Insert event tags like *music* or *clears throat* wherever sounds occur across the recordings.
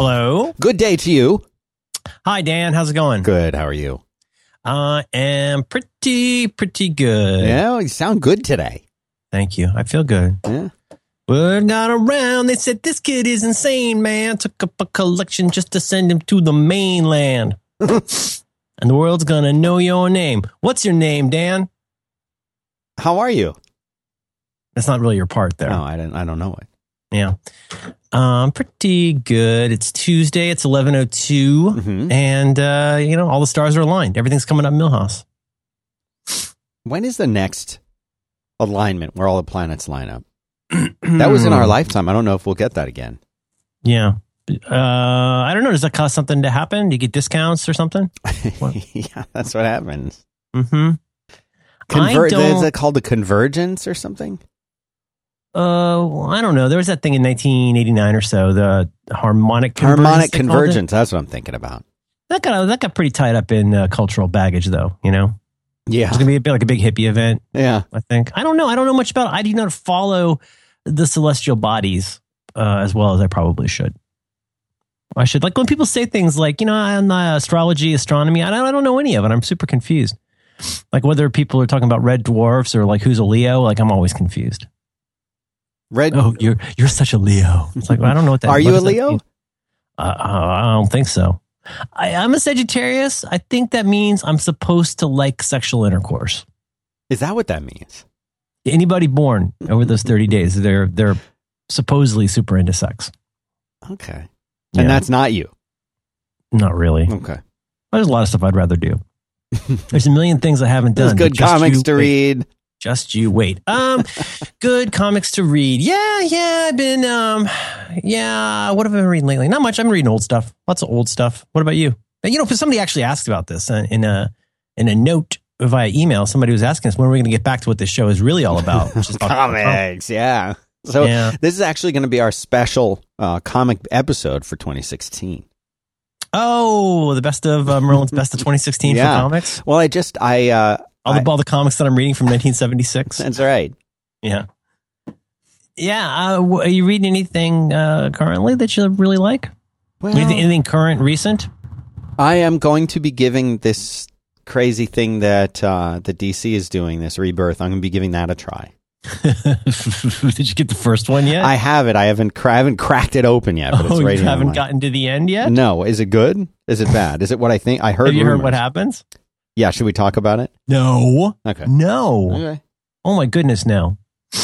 Hello. Good day to you. Hi, Dan. How's it going? Good. How are you? I am pretty, pretty good. Yeah, you sound good today. Thank you. I feel good. Yeah. We're not around. They said this kid is insane, man. Took up a collection just to send him to the mainland. *laughs* and the world's gonna know your name. What's your name, Dan? How are you? That's not really your part there. No, I don't. I don't know it. Yeah. Um, pretty good. It's Tuesday. It's 1102. Mhm. And, uh, you know, all the stars are aligned. Everything's coming up Milhouse. When is the next alignment where all the planets line up? That was in our *clears throat* lifetime. I don't know if we'll get that again. Yeah. Uh, I don't know. Does that cause something to happen? Do you get discounts or something? *laughs* yeah, that's what happens. Mm-hmm. Conver- I don't- is it called the convergence or something? Uh, well, I don't know. There was that thing in 1989 or so, the harmonic convergence, Harmonic they called it. convergence. That's what I'm thinking about. That got that got pretty tied up in uh, cultural baggage, though. You know, Yeah. it's gonna be a bit like a big hippie event. Yeah. I think. I don't know. I don't know much about. It. I do not follow the celestial bodies uh, as well as I probably should. I should like when people say things like, you know, I'm not astrology, astronomy. I don't, I don't know any of it. I'm super confused. Like whether people are talking about red dwarfs or like who's a Leo. Like I'm always confused. Red. Oh, you're you're such a Leo. It's like well, I don't know what that. Are you a Leo? Uh, I don't think so. I, I'm a Sagittarius. I think that means I'm supposed to like sexual intercourse. Is that what that means? Anybody born over those 30 days, they're they're supposedly super into sex. Okay. Yeah. And that's not you. Not really. Okay. There's a lot of stuff I'd rather do. *laughs* There's a million things I haven't done. There's good comics you to read. Just you wait. Um, good comics to read. Yeah, yeah. I've been um, yeah. What have I been reading lately? Not much. I'm reading old stuff. Lots of old stuff. What about you? And, you know, somebody actually asked about this in a in a note via email. Somebody was asking us when are we going to get back to what this show is really all about, which is *laughs* Comics. Yeah. So Yeah. this is actually going to be our special uh, comic episode for 2016. Oh, the best of uh, Merlin's best of 2016 Yeah. for comics. Well, I just I uh, All the all the comics that I'm reading from 1976. that's right. Yeah. Yeah. Uh, are you reading anything uh, currently that you really like? Well, anything, anything current, recent? I am going to be giving this crazy thing that uh, the DC is doing, this rebirth. I'm going to be giving that a try. *laughs* Did you get the first one yet? I have it. I haven't cra- I haven't cracked it open yet, but it's oh, right you haven't gotten to the end yet? No, is it good? Is it bad? Is it what I think? I heard. Have you heard what happens? Yeah, should we talk about it? No. Okay. No. Okay. Oh my goodness, no. *sighs*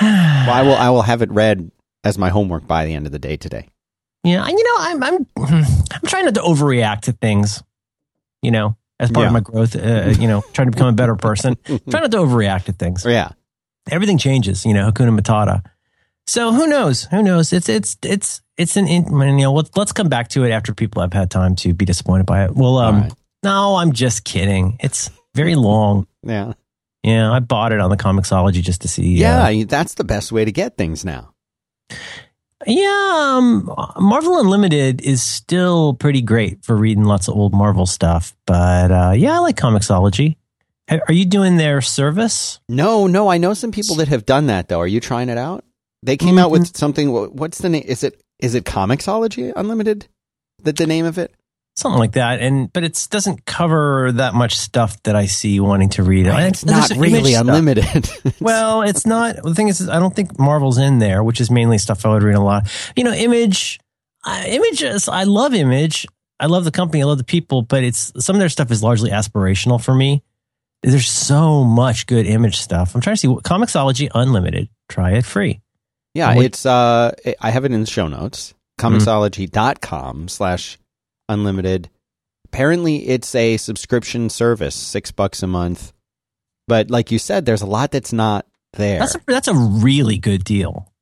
Well, I will. I will have it read as my homework by the end of the day today. Yeah, you know, I'm I'm *clears throat* I'm trying not to overreact to things. You know, as part Yeah. of my growth, uh, you know, trying to become a better person. *laughs* trying not to overreact to things. Yeah. Everything changes. You know, Hakuna Matata. So who knows? Who knows? It's it's it's it's an you know. Let's let's come back to it after people have had time to be disappointed by it. Well, um, right. No, I'm just kidding. It's very long. Yeah. Yeah, I bought it on the Comixology just to see. uh, Yeah, that's the best way to get things now. Yeah, um, Marvel Unlimited is still pretty great for reading lots of old Marvel stuff. But uh, yeah, I like Comixology. Are you doing their service? No, no, I know some people that have done that though. Are you trying it out? They came out Mm-hmm. with something. What's the name? Is it is it Comixology Unlimited? That the name of it? Something like that. And but it doesn't cover that much stuff that I see wanting to read. And It's not really unlimited. *laughs* Well, it's not. The thing is, I don't think Marvel's in there, which is mainly stuff I would read a lot. You know, Image, uh, Images. I love Image. I love the company. I love the people, but it's some of their stuff is largely aspirational for me. There's so much good Image stuff. I'm trying to see what Comixology Unlimited. Try it free. yeah, What- it's. uh I have it in the show notes. Comixology.com slash unlimited. Apparently, it's a subscription service, six bucks a month. But like you said, there's a lot that's not there. That's a, that's a really good deal.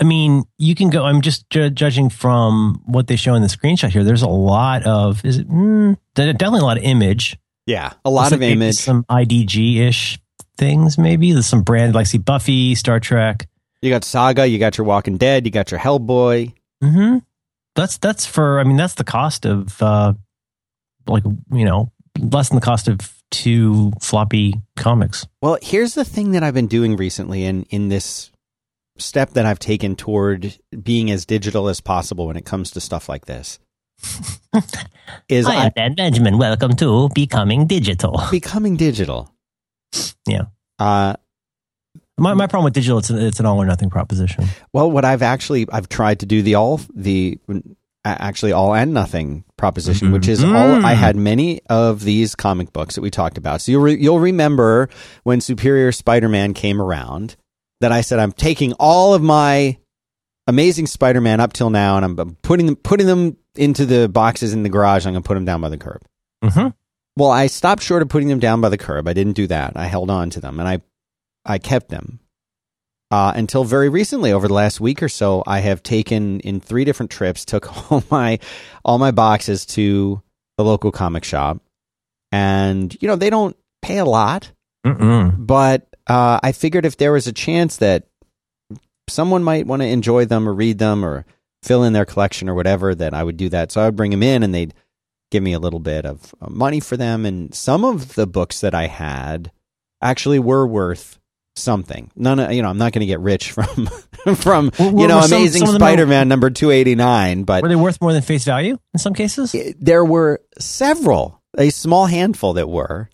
I mean, you can go. I'm just ju- judging from what they show in the screenshot here. There's a lot of is it mm, definitely a lot of image. yeah, a lot Looks of like image. some IDG ish things. Maybe there's some brand like see Buffy, Star Trek. You got Saga, you got your Walking Dead, you got your Hellboy. hmm That's that's for. I mean, that's the cost of uh, like you know less than the cost of two floppy comics. Well, here's the thing that I've been doing recently in in this step that I've taken toward being as digital as possible when it comes to stuff like this. *laughs* is Hi, I, I'm Dan Benjamin. Welcome to Becoming Digital. becoming digital. Yeah. Uh, My, my problem with digital, it's, an- it's an all or nothing proposition. well, what I've actually I've tried to do the all the actually all and nothing proposition, Mhm. which is all. Mm. I had many of these comic books that we talked about. So you'll re, you'll remember when Superior Spider-Man came around that I said I'm taking all of my Amazing Spider-Man up till now, and I'm putting them putting them into the boxes in the garage. I'm going to put them down by the curb. hmm Well, I stopped short of putting them down by the curb. I didn't do that. I held on to them and I, I kept them uh, until very recently. Over the last week or so, I have taken in three different trips, took *laughs* all my, all my boxes to the local comic shop, and you know they don't pay a lot, Mm-mm. but uh, I figured if there was a chance that someone might want to enjoy them or read them or fill in their collection or whatever, that I would do that. So I would bring them in and they'd give me a little bit of uh, money for them. And some of the books that I had actually were worth something. None of, you know, I'm not going to get rich *laughs* from, from, Were- you know, were some- Amazing some Spider Man number 289, but Were they worth more than face value in some cases? there were several, a small handful that were.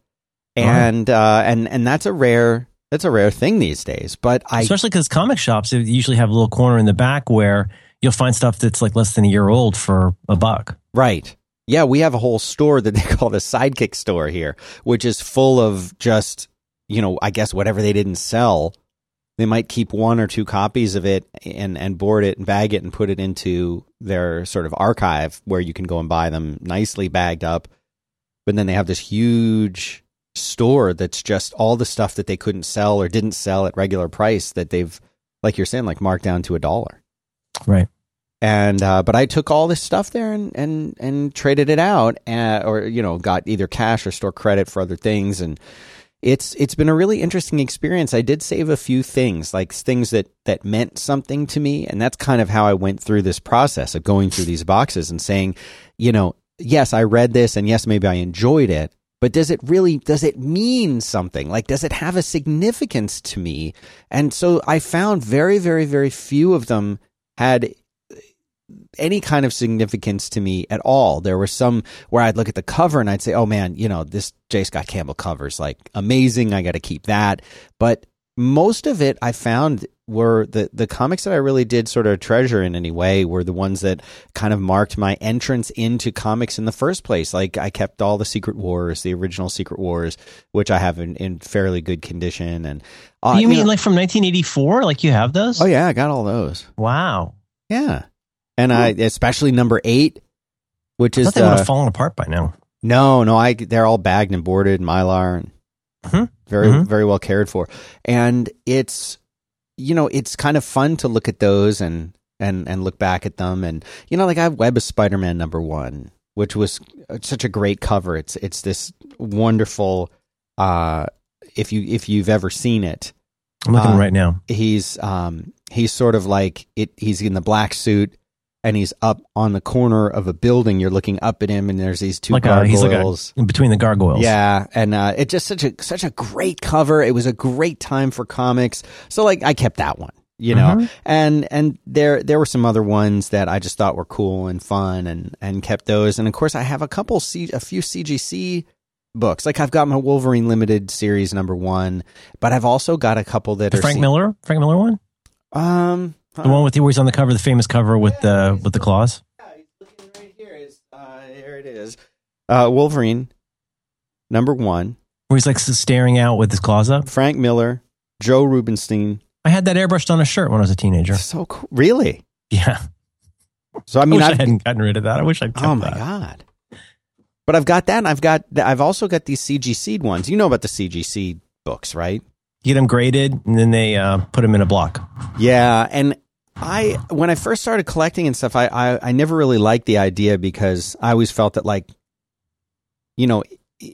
And, uh, and, and that's a rare, that's a rare thing these days. But I, Especially because comic shops usually have a little corner in the back where you'll find stuff that's like less than a year old for a buck. Right. Yeah, we have a whole store that they *laughs* call the Sidekick store here, which is full of just, you know, I guess whatever they didn't sell. They might keep one or two copies of it and, and board it and bag it and put it into their sort of archive where you can go and buy them nicely bagged up. But then they have this huge store that's just all the stuff that they couldn't sell or didn't sell at regular price that they've, like you're saying, like marked down to a dollar Right. and uh, but I took all this stuff there and and and traded it out, uh, or you know, got either cash or store credit for other things, and it's it's been a really interesting experience. I did save a few things, like things that that meant something to me, and that's kind of how I went through this process of going through these boxes and saying, you know, yes, I read this, and yes, maybe I enjoyed it. But does it really does it mean something? Like does it have a significance to me? And so I found very very very few of them had any kind of significance to me at all. There were some where I'd look at the cover and I'd say, "Oh man, you know, this J. Scott Campbell cover's like amazing. I got to keep that." But most of it I found were the the comics that I really did sort of treasure in any way were the ones that kind of marked my entrance into comics in the first place. Like I kept all the Secret Wars, the original Secret Wars, which I have in, in fairly good condition. And uh, you mean know- like from 1984? Like you have those? Oh yeah, I got all those. Wow. Yeah. And I especially number eight, which I is they would the, have fallen apart by now. no, no, I they're all bagged and boarded, mylar, and Mhm. very Mhm. very well cared for. And it's you know it's kind of fun to look at those and and and look back at them. And you know like I have Web of Spider Man number one, which was such a great cover. It's it's this wonderful. uh If you if you've ever seen it, I'm looking Uh, right now. he's um he's sort of like it he's in the black suit and he's up on the corner of a building you're looking up at him and there's these two Like a, he's like a, gargoyles. in between the gargoyles. yeah and uh it's just such a such a great cover. It was a great time for comics. So like i kept that one you know? Mhm. and and there there were some other ones that i just thought were cool and fun and and kept those. And of course i have a couple C, a few cgc books. Like i've got my wolverine limited series number one but i've also got a couple that The are Frank C- Miller, Frank Miller one, um the one with the where he's on the cover, the famous cover with the with the claws. Yeah, he's looking right here. Is uh, here it is. Uh, Wolverine, number one. Where he's like staring out with his claws up. Frank Miller, Joe Rubinstein. I had that airbrushed on a shirt when I was a teenager. So cool. Really? Yeah, So I I, mean, wish I I've, hadn't gotten rid of that. I wish I'd kept oh my that. god. But I've got that, and I've got. I've also got these CGC ones. You know about the CGC books, right? Get them graded, and then they uh, put them in a block. Yeah, and I when I first started collecting and stuff, I, I I never really liked the idea because I always felt that like, you know,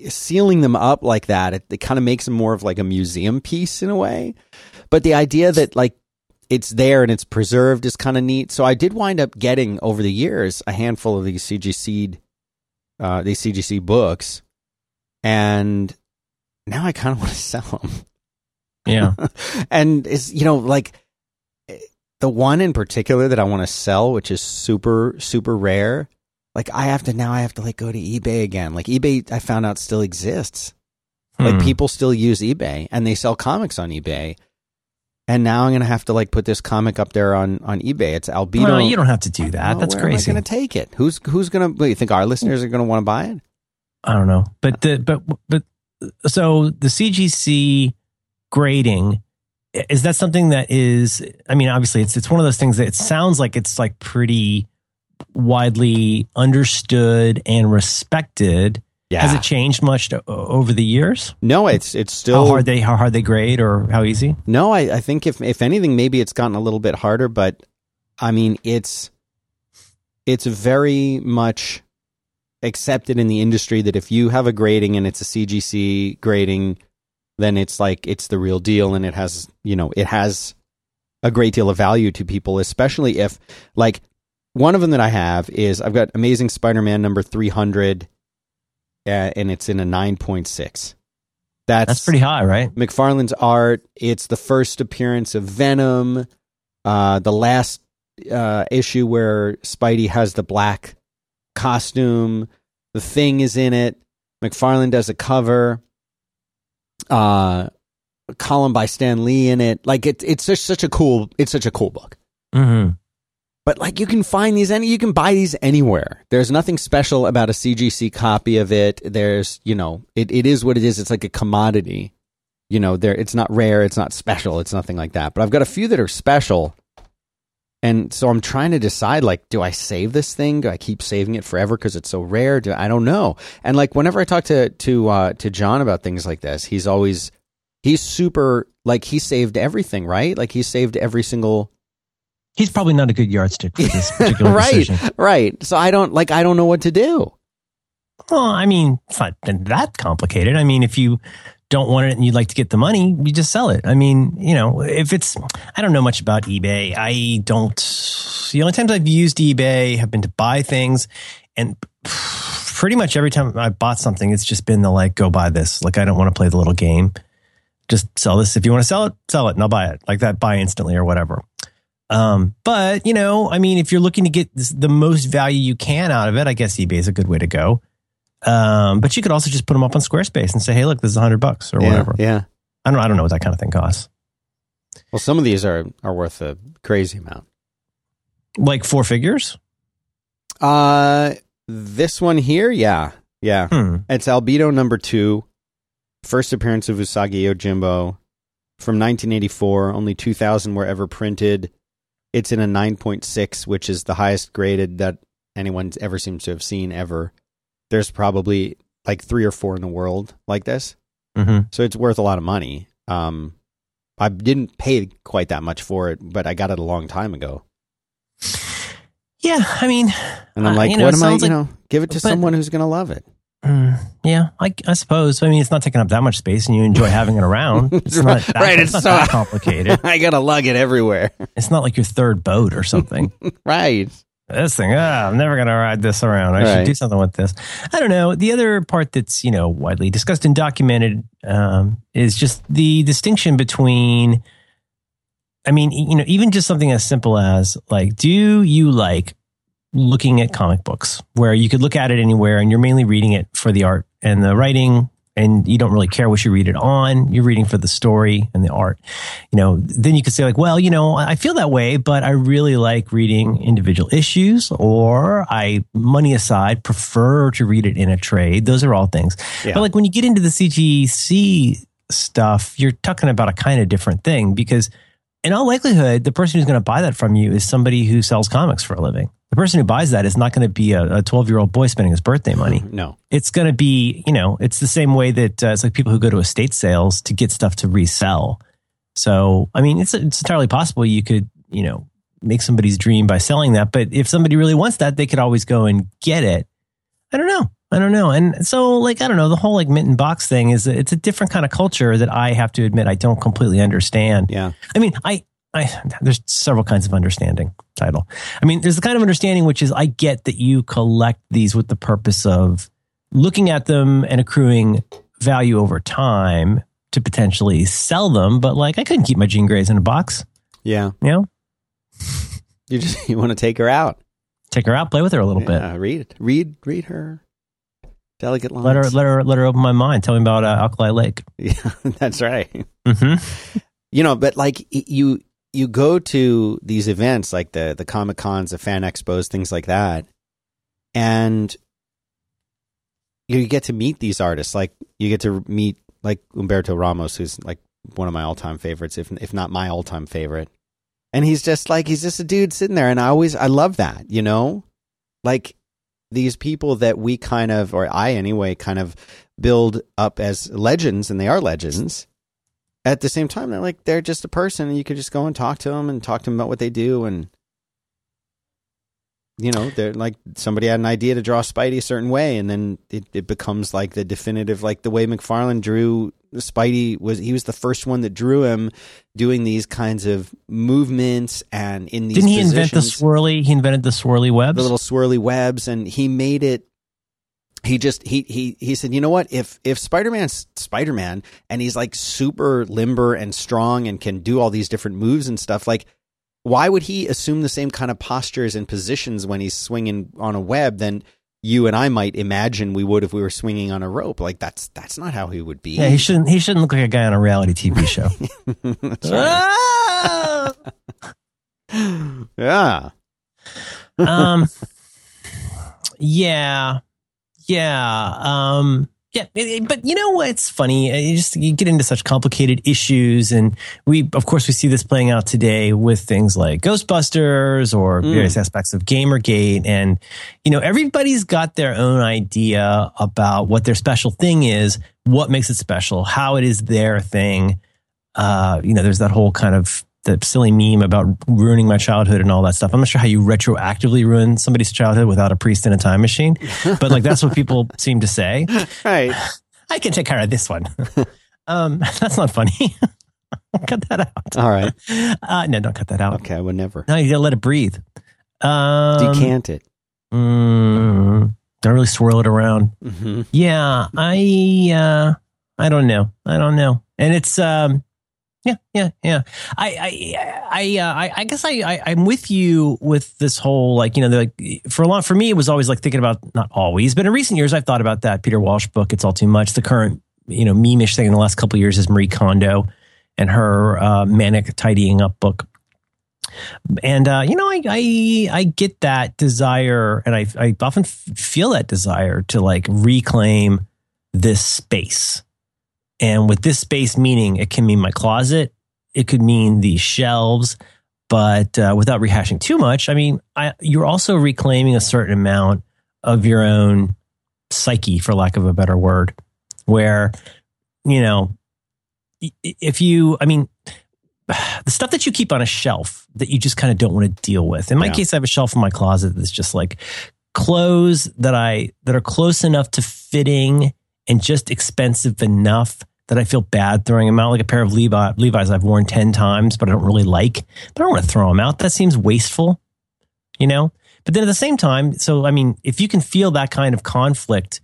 sealing them up like that, it, it kind of makes them more of like a museum piece in a way. But the idea that like it's there and it's preserved is kind of neat. So I did wind up getting over the years a handful of these CGC, uh, these CGC books, and now I kind of *laughs* want to sell them Yeah, *laughs* and it's you know like the one in particular that I want to sell, which is super super rare. Like I have to now, I have to like go to eBay again. Like eBay, I found out still exists. Like Hmm. people still use eBay and they sell comics on eBay. And now I'm gonna have to like put this comic up there on on eBay. It's Albedo. Well, you don't have to do that. Oh, That's where crazy. Am I gonna take it? Who's who's gonna? What, you think our listeners are gonna want to buy it? I don't know, but the but but so the CGC grading is that something that is? I mean, obviously, it's it's one of those things that it sounds like it's like pretty widely understood and respected. Yeah. Has it changed much to, over the years? no, it's it's still how hard they how hard they grade or how easy? No, I, I think if if anything, maybe it's gotten a little bit harder, but I mean, it's it's very much accepted in the industry that if you have a grading and it's a CGC grading, then it's like it's the real deal, and it has you know it has a great deal of value to people, especially if like one of them that I have is I've got Amazing Spider-Man number three hundred, uh, and it's in a nine point six. That's That's pretty high, right? McFarlane's art. It's the first appearance of Venom. Uh, the last uh, issue where Spidey has the black costume. The Thing is in it. McFarlane does a cover. Uh, column by Stan Lee in it. Like it, it's just such a cool. It's such a cool book. Mm-hmm. But like you can find these any you can buy these anywhere. There's nothing special about a CGC copy of it. There's, you know, it, it is what it is. It's like a commodity. You know, there it's not rare, it's not special, it's nothing like that. But I've got a few that are special. And so I'm trying to decide like do I save this thing? Do I keep saving it forever cuz it's so rare? Do I don't know. And like whenever I talk to to uh to John about things like this, he's always he's super like he saved everything, right? Like he saved every single He's probably not a good yardstick for this particular *laughs* right, decision. right. So I don't like. I don't know what to do. Well, I mean, it's not that complicated. I mean, if you don't want it and you'd like to get the money, you just sell it. I mean, you know, if it's, I don't know much about eBay. I don't, the only times I've used eBay have been to buy things and pretty much every time I bought something, it's just been the like, go buy this. Like, I don't want to play the little game. Just sell this. If you want to sell it, sell it and I'll buy it like that, buy instantly or whatever. Um, but you know, I mean, if you're looking to get the most value you can out of it, I guess eBay is a good way to go. Um, but you could also just put them up on Squarespace and say, "Hey, look, this is a hundred bucks or yeah, whatever." Yeah. I don't, I don't know what that kind of thing costs. Well, some of these are are worth a crazy amount. Like four figures. Uh, this one here, yeah, yeah. Hmm. It's Albedo number two, first appearance of Usagi Yojimbo from 1984. Only 2,000 were ever printed. It's in a 9.6, which is the highest graded that anyone ever seems to have seen ever. There's probably like three or four in the world like this. hmm so it's worth a lot of money. Um, I didn't pay quite that much for it, but I got it a long time ago, Yeah, I mean, and I'm Uh, like, you know, what am I? sounds You like- know, give it to but- someone who's gonna love it. mm, yeah, I, I suppose. I mean, it's not taking up that much space, and you enjoy having it around. *laughs* It's not that, Right, It's, it's not so- complicated. *laughs* I gotta lug it everywhere. It's not like your third boat or something. *laughs* right. This thing, ah, I'm never going to ride this around. I Right. should do something with this. I don't know. The other part that's, you know, widely discussed and documented um, is just the distinction between, I mean, you know, even just something as simple as like, do you like looking at comic books where you could look at it anywhere and you're mainly reading it for the art and the writing and you don't really care what you read it on. You're reading for the story and the art. You know, then you could say like, well, you know, I feel that way, but I really like reading individual issues or I money aside prefer to read it in a trade. Those are all things. Yeah. But like when you get into the CGC stuff, you're talking about a kind of different thing because in all likelihood, the person who's going to buy that from you is somebody who sells comics for a living. The person who buys that is not going to be a 12 year old boy spending his birthday money. *laughs* No. It's going to be, you know, it's the same way that uh, it's like people who go to estate sales to get stuff to resell. So, I mean, it's, it's entirely possible you could, you know, make somebody's dream by selling that. But if somebody really wants that, they could always go and get it. I don't know. I don't know. And so, like, I don't know, the whole like mint and box thing is it's a different kind of culture that I have to admit I don't completely understand. Yeah. I mean, I, I, there's several kinds of understanding title. I mean, there's the kind of understanding which is I get that you collect these with the purpose of looking at them and accruing value over time to potentially sell them. But like, I couldn't keep my Jean Greys in a box, Yeah. you know? You just *laughs* you want to take her out. Take her out, play with her a little bit. Read. Read read her delicate lines. Let her let her let her open my mind. Tell me about uh, Alkali Lake. *laughs* Yeah, that's right. hmm *laughs* You know, but like you you go to these events like the the Comic Cons, the fan expos, things like that, and you get to meet these artists. Like you get to meet like Humberto Ramos, who's like one of my all time favorites, if if not my all time favorite. And he's just like he's just a dude sitting there, and I always I love that, you know, like these people that we kind of, or I anyway, kind of build up as legends, and they are legends. At the same time, they're like they're just a person, and you could just go and talk to them and talk to them about what they do, and you know, they're like somebody had an idea to draw Spidey a certain way, and then it, it becomes like the definitive, like the way McFarlane drew Spidey was he was the first one that drew him doing these kinds of movements and in these Didn't he invent the swirly? He invented the swirly webs. the little swirly webs and he made it he just he he he said you know what if if spider-man's spider-man and he's like super limber and strong and can do all these different moves and stuff like why would he assume the same kind of postures and positions when he's swinging on a web than you and I might imagine we would if we were swinging on a rope like that's that's not how he would be yeah, he shouldn't. He shouldn't look like a guy on a reality TV show. *laughs* Ah! *laughs* yeah um, yeah, yeah, um, yeah. But you know what's funny? Uh, You just you get into such complicated issues, and we, of course, we see this playing out today with things like Ghostbusters or Mm. various aspects of GamerGate, and you know, everybody's got their own idea about what their special thing is, what makes it special, how it is their thing. Uh, you know, there's that whole kind of the silly meme about ruining my childhood and all that stuff. I'm not sure how you retroactively ruin somebody's childhood without a priest in a time machine, *laughs* but like that's what people seem to say. right I can take care of this one. *laughs* um, *laughs* that's not funny. cut that out. all right Uh, no, don't cut that out. okay I would never No, you gotta let it breathe. Um, decant it Mm, don't really swirl it around. hmm Yeah, I uh I don't know. I don't know. And it's um yeah, yeah, yeah. I I I uh, I, I guess I, I I'm with you with this whole like you know like for a long for me it was always like thinking about not always but in recent years I've thought about that Peter Walsh book it's all too much the current you know meme-ish thing in the last couple of years is Marie Kondo and her uh, manic tidying up book and uh, you know, I, I I get that desire, and I I often feel that desire to like reclaim this space. And with this space meaning, it can mean my closet, it could mean these shelves, but uh, without rehashing too much, I mean, I, you're also reclaiming a certain amount of your own psyche, for lack of a better word, where you know, if you, I mean, *sighs* the stuff that you keep on a shelf that you just kind of don't want to deal with. In my Yeah. case, I have a shelf in my closet that's just like clothes that I that are close enough to fitting and just expensive enough that I feel bad throwing them out. Like a pair of Levi, Levi's I've worn ten times, but I don't really like. But I don't want to throw them out. That seems wasteful, you know. But then at the same time, so I mean, if you can feel that kind of conflict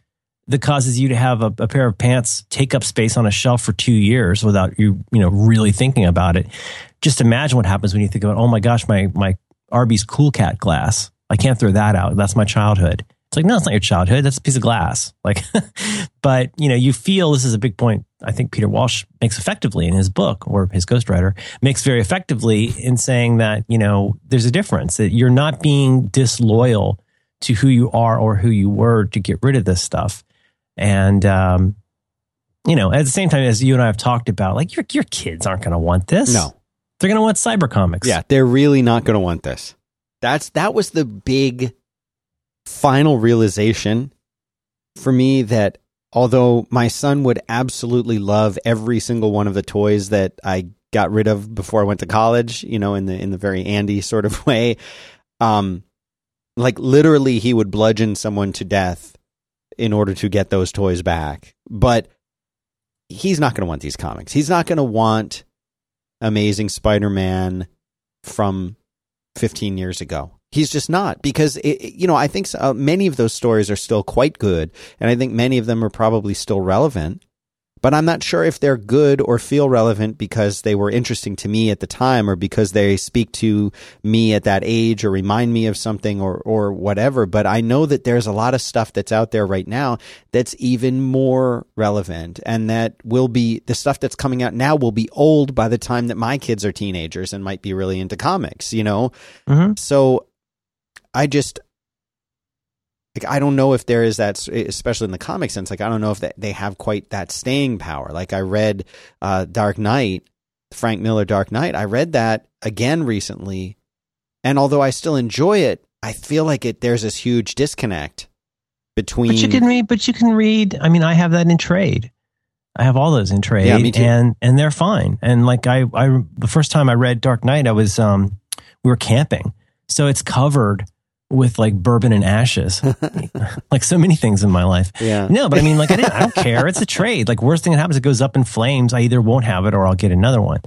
that causes you to have a, a pair of pants take up space on a shelf for two years without you, you know, really thinking about it. Just imagine what happens when you think about, oh my gosh, my my Arby's Cool Cat glass. I can't throw that out. That's my childhood. It's like, no, it's not your childhood. That's a piece of glass. Like, *laughs* but you know, you feel this is a big point. I think Peter Walsh makes effectively in his book or his ghostwriter makes very effectively in saying that, you know, there's a difference that you're not being disloyal to who you are or who you were to get rid of this stuff. And, um, you know, at the same time, as you and I have talked about, like your, your kids aren't going to want this. no They're going to want cyber comics. Yeah, they're really not going to want this. That's that was the big final realization for me that although my son would absolutely love every single one of the toys that I got rid of before I went to college, you know, in the in the very Andy *laughs* sort of way, um like literally he would bludgeon someone to death in order to get those toys back. But he's not going to want these comics. He's not going to want Amazing Spider-Man from 15 years ago. He's just not because it, you know I think so, uh, many of those stories are still quite good, and I think many of them are probably still relevant. but I'm not sure if they're good or feel relevant because they were interesting to me at the time or because they speak to me at that age or remind me of something or, or whatever. But I know that there's a lot of stuff that's out there right now that's even more relevant and that will be the stuff that's coming out now will be old by the time that my kids are teenagers and might be really into comics, you know? Mm-hmm. So I just, like I don't know if there is that, especially in the comic sense. Like I don't know if they have quite that staying power. Like I read uh, Dark Knight, Frank Miller Dark Knight. I read that again recently, and although I still enjoy it, I feel like it there's this huge disconnect between. But you can read. But you can read. I mean, I have that in trade. I have all those in trade, Yeah, me too. and and they're fine. And like I, I the first time I read Dark Knight, I was um, we were camping, so it's covered with like bourbon and ashes, *laughs* like so many things in my life. Yeah. No, but I mean, like I, didn't, I don't care. It's a *laughs* trade. Like worst thing that happens, it goes up in flames. I either won't have it or I'll get another one.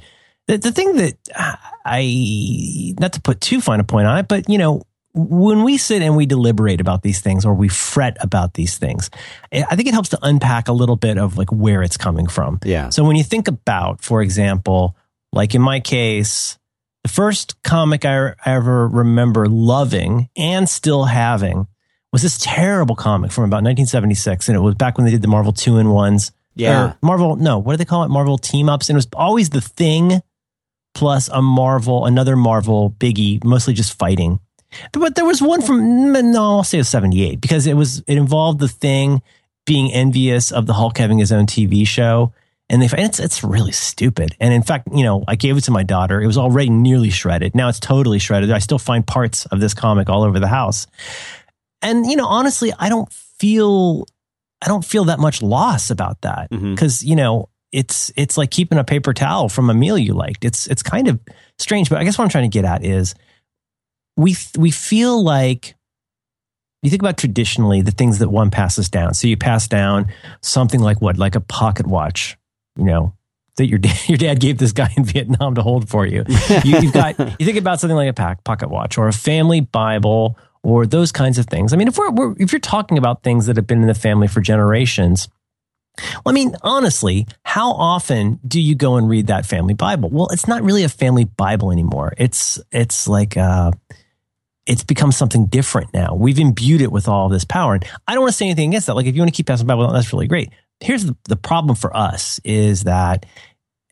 The, the thing that uh, I, not to put too fine a point on it, but you know, when we sit and we deliberate about these things or we fret about these things, eh, I think it helps to unpack a little bit of like where it's coming from. Yeah. So when you think about, for example, like in my case, the first comic I, I ever remember loving and still having was this terrible comic from about 1976. And it was back when they did the Marvel two in ones. Yeah. Marvel, no, what do they call it? Marvel team ups. And it was always the thing plus a Marvel, another Marvel biggie, mostly just fighting. But there was one from, no, I'll say it was 78 because it was, it involved the thing being envious of the Hulk having his own TV show. And they, and it's, it's really stupid. And in fact, you know, I gave it to my daughter. It was already nearly shredded. Now it's totally shredded. I still find parts of this comic all over the house. And, you know, honestly, I don't feel, I don't feel that much loss about that mm-hmm. because, you know, it's, it's like keeping a paper towel from a meal you liked. It's, it's kind of strange, but I guess what I'm trying to get at is we, we feel like, you think about traditionally the things that one passes down. So you pass down something like what, like a pocket watch, you know, that your dad, *laughs* your dad gave this guy in Vietnam to hold for you. *laughs* you you've got you think about something like a pack, pocket watch or a family Bible or those kinds of things. I mean, if we're, we're if you're talking about things that have been in the family for generations, well, I mean, honestly, how often do you go and read that family Bible? Well, it's not really a family Bible anymore. It's it's like uh, it's become something different now. We've imbued it with all this power, and I don't want to say anything against that. Like, if you want to keep passing the Bible, that's really great. Here's the, the problem for us is that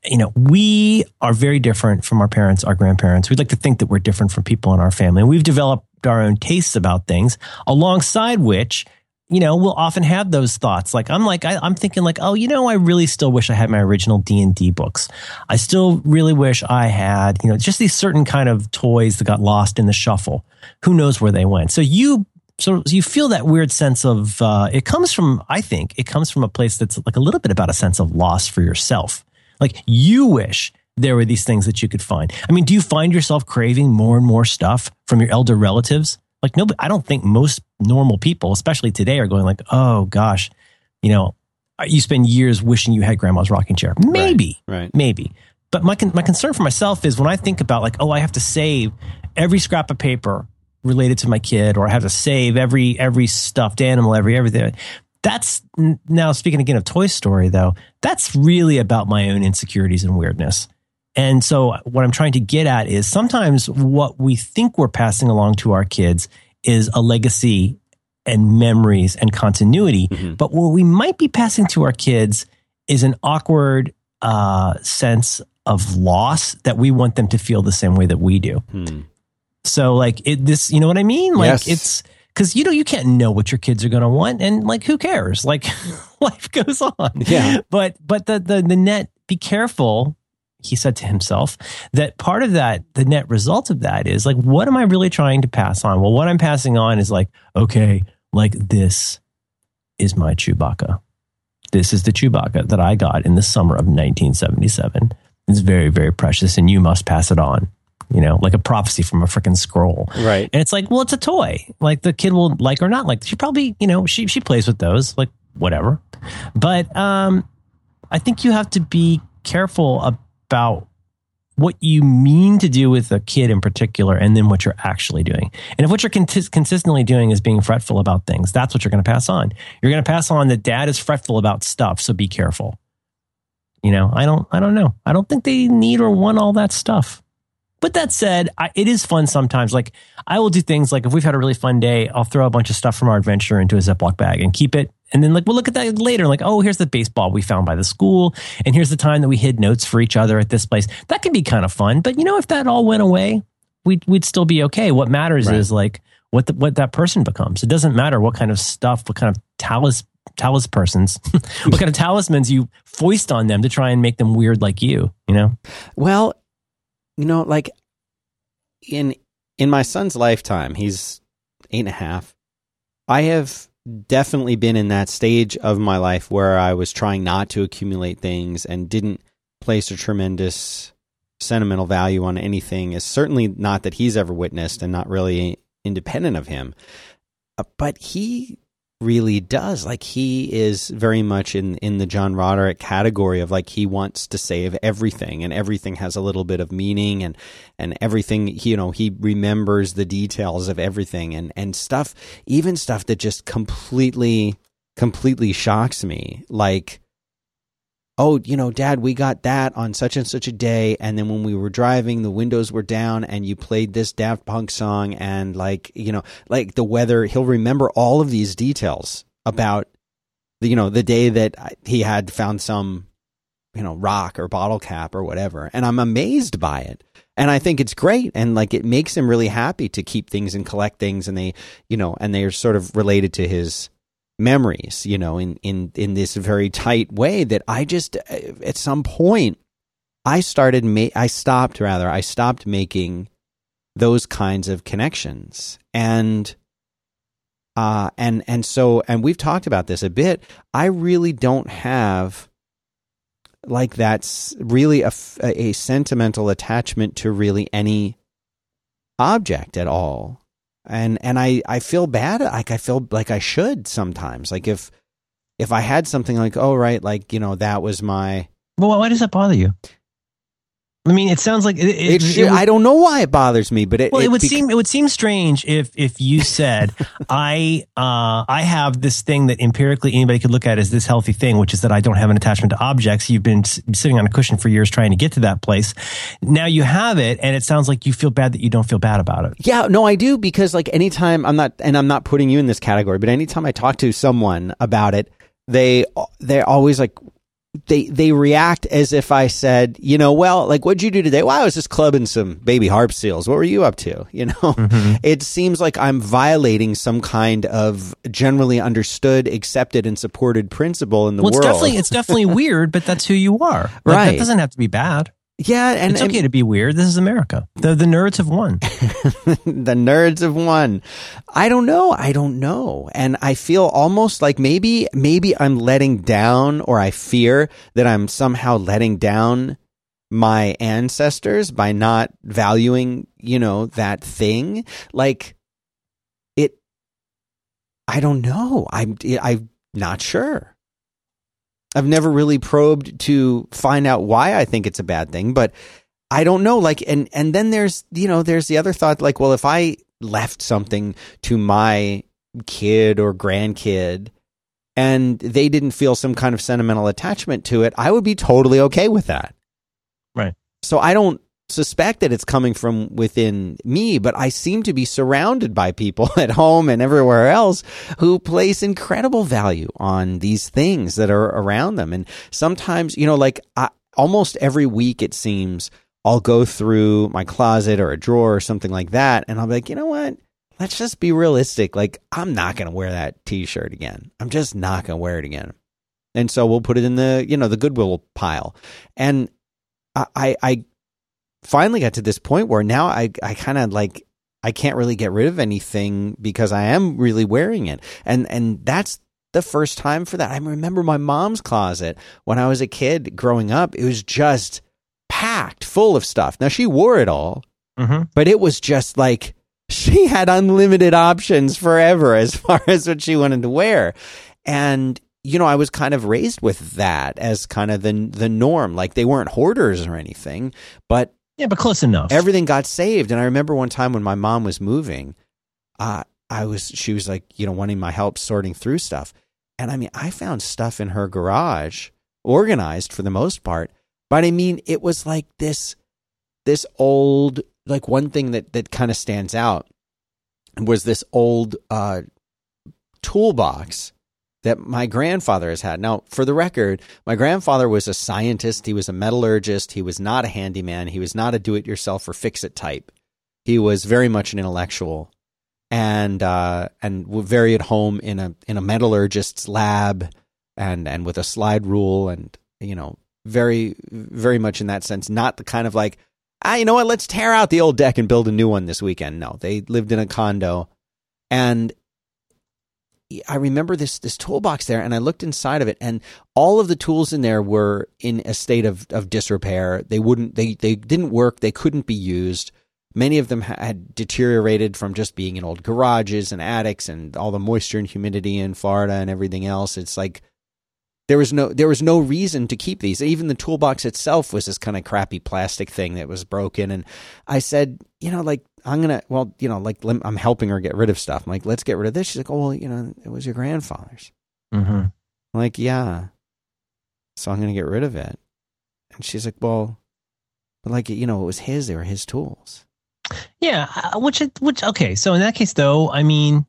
you know, we are very different from our parents, our grandparents. We'd like to think that we're different from people in our family. And we've developed our own tastes about things, alongside which, you know, we'll often have those thoughts. Like I'm like, I, I'm thinking like, oh, you know, I really still wish I had my original D and D books. I still really wish I had, you know, just these certain kind of toys that got lost in the shuffle. Who knows where they went? So you so you feel that weird sense of uh, it comes from i think it comes from a place that's like a little bit about a sense of loss for yourself. Like you wish there were these things that you could find. I mean do you find yourself craving more and more stuff from your elder relatives? Like no i don't think most normal people especially today are going like oh gosh you know you spend years wishing you had grandma's rocking chair. Maybe. Right. maybe. But my con- my concern for myself is when I think about like, oh, I have to save every scrap of paper related to my kid, or I have to save every every stuffed animal, every everything. That's now speaking again of Toy Story, though. That's really about my own insecurities and weirdness. And so, what I'm trying to get at is sometimes what we think we're passing along to our kids is a legacy and memories and continuity. Mhm. But what we might be passing to our kids is an awkward uh, sense of loss that we want them to feel the same way that we do. Hmm. So, like, it, this, you know what I mean? Like, Yes. it's because you know you can't know what your kids are going to want, and like, who cares? Like, *laughs* life goes on. Yeah. But but the the the net. Be careful. He said to himself that part of that, the net result of that is like, what am I really trying to pass on? Well, what I'm passing on is like, okay, like this is my Chewbacca. This is the Chewbacca that I got in the summer of 1977. It's very, very precious, and you must pass it on. You know, like a prophecy from a freaking scroll. Right. And it's like, well, it's a toy. Like the kid will like or not like. She probably, you know, she she plays with those, like whatever. But um, I think you have to be careful about what you mean to do with a kid in particular, and then what you're actually doing. And if what you're consistently doing is being fretful about things, that's what you're going to pass on. You're going to pass on that dad is fretful about stuff, so be careful. You know, I don't, I don't know. I don't think they need or want all that stuff. But that said, I, it is fun sometimes. Like I will do things like if we've had a really fun day, I'll throw a bunch of stuff from our adventure into a Ziploc bag and keep it. And then like we'll look at that later. Like, oh, here's the baseball we found by the school, and here's the time that we hid notes for each other at this place. That can be kind of fun. But you know, if that all went away, we'd we'd still be okay. What matters Right. is like what the, what that person becomes. It doesn't matter what kind of stuff, what kind of talis talis persons, *laughs* what kind of talismans you foist on them to try and make them weird like you. You know. Well, you know, like in in my son's lifetime, he's eight and a half. I have definitely been in that stage of my life where I was trying not to accumulate things and didn't place a tremendous sentimental value on anything. Is certainly not that he's ever witnessed, and not really independent of him. Uh, But he really does. Like he is very much in in the John Roderick category of like he wants to save everything and everything has a little bit of meaning and and everything you know he remembers the details of everything and and stuff even stuff that just completely completely shocks me like oh, you know, dad, we got that on such and such a day. And then when we were driving, the windows were down and you played this Daft Punk song and like, you know, like the weather, he'll remember all of these details about the, you know, the day that he had found some, you know, rock or bottle cap or whatever. And I'm amazed by it. And I think it's great. And like it makes him really happy to keep things and collect things. And they, you know, and they're sort of related to his memories, you know, in, in, in this very tight way that I just, at some point, I started, ma- I stopped rather, I stopped making those kinds of connections. And, uh, and, and so, and we've talked about this a bit. I really don't have like that's really a, a sentimental attachment to really any object at all and and I I feel bad like I feel like I should sometimes like if if I had something like oh right like you know that was my Well, why does that bother you? I mean, it sounds like it. it, it, it I don't know why it bothers me but it well, it, would seem it would seem strange if if you said *laughs* I uh, I have this thing that empirically anybody could look at as this healthy thing, which is that I don't have an attachment to objects. You've been s- sitting on a cushion for years trying to get to that place. Now you have it, and it sounds like you feel bad that you don't feel bad about it. Yeah, no, I do because like anytime I'm not, and I'm not putting you in this category, but anytime I talk to someone about it, they they're always like they they react as if I said, you know, well, like what'd you do today? Well, I was just clubbing some baby harp seals. What were you up to? *laughs* You know, mm-hmm. it seems like I'm violating some kind of generally understood, accepted, and supported principle in the Well, it's definitely it's definitely *laughs* weird, but that's who you are. Like, Right. That doesn't have to be bad. Yeah, and It's okay to be weird. This is America. The the nerds have won. *laughs* the nerds have won. I don't know. I don't know. And I feel almost like maybe, maybe I'm letting down or I fear that I'm somehow letting down my ancestors by not valuing, you know, that thing. Like it, I don't know. I'm, I'm not sure. I've never really probed to find out why I think it's a bad thing, but I don't know. Like, and and then there's you know there's the other thought like, well, if I left something to my kid or grandkid and they didn't feel some kind of sentimental attachment to it, I would be totally okay with that. Right. So I don't suspect that it's coming from within me, but I seem to be surrounded by people *laughs* at home and everywhere else who place incredible value on these things that are around them. And sometimes, you know, like I, almost every week, it seems I'll go through my closet or a drawer or something like that, and I'll be like, you know what? Let's just be realistic. Like, I'm not going to wear that t shirt again. I'm just not going to wear it again. And so we'll put it in the, you know, the Goodwill pile. And I, I, I finally got to this point where now I, I kind of like, I can't really get rid of anything because I am really wearing it. And, and that's the first time for that. I remember my mom's closet when I was a kid growing up. It was just packed full of stuff. Now she wore it all, hmm but it was just like she had unlimited options forever as *laughs* far as what she wanted to wear. And you know, I was kind of raised with that as kind of the the norm. Like they weren't hoarders or anything, but Yeah, but close enough. everything got saved. And I remember one time when my mom was moving, uh, I was she was like, you know, wanting my help sorting through stuff. And I mean, I found stuff in her garage organized for the most part. But I mean, it was like this, this old, like one thing that, that kind of stands out was this old, uh, toolbox that my grandfather has had. Now, for the record, my grandfather was a scientist. He was a metallurgist. He was not a handyman. He was not a do it yourself or fix it type. He was very much an intellectual and uh, and very at home in a in a metallurgist's lab and and with a slide rule and you know very very much in that sense not the kind of like ah you know what let's tear out the old deck and build a new one this weekend no they lived in a condo and I remember this this toolbox there, and I looked inside of it, and all of the tools in there were in a state of, of disrepair. They wouldn't they they didn't work. They couldn't be used. Many of them had deteriorated from just being in old garages and attics, and all the moisture and humidity in Florida and everything else. It's like there was no there was no reason to keep these. Even the toolbox itself was this kind of crappy plastic thing that was broken. And I said, you know, like I'm gonna, well, you know, like I'm helping her get rid of stuff. I'm like, let's get rid of this. She's like, oh, well, you know, it was your grandfather's. Mm-hmm. Like, yeah. So I'm gonna get rid of it. And she's like, well, but like, you know, it was his. They were his tools. Yeah, uh, which which okay. So in that case, though, I mean,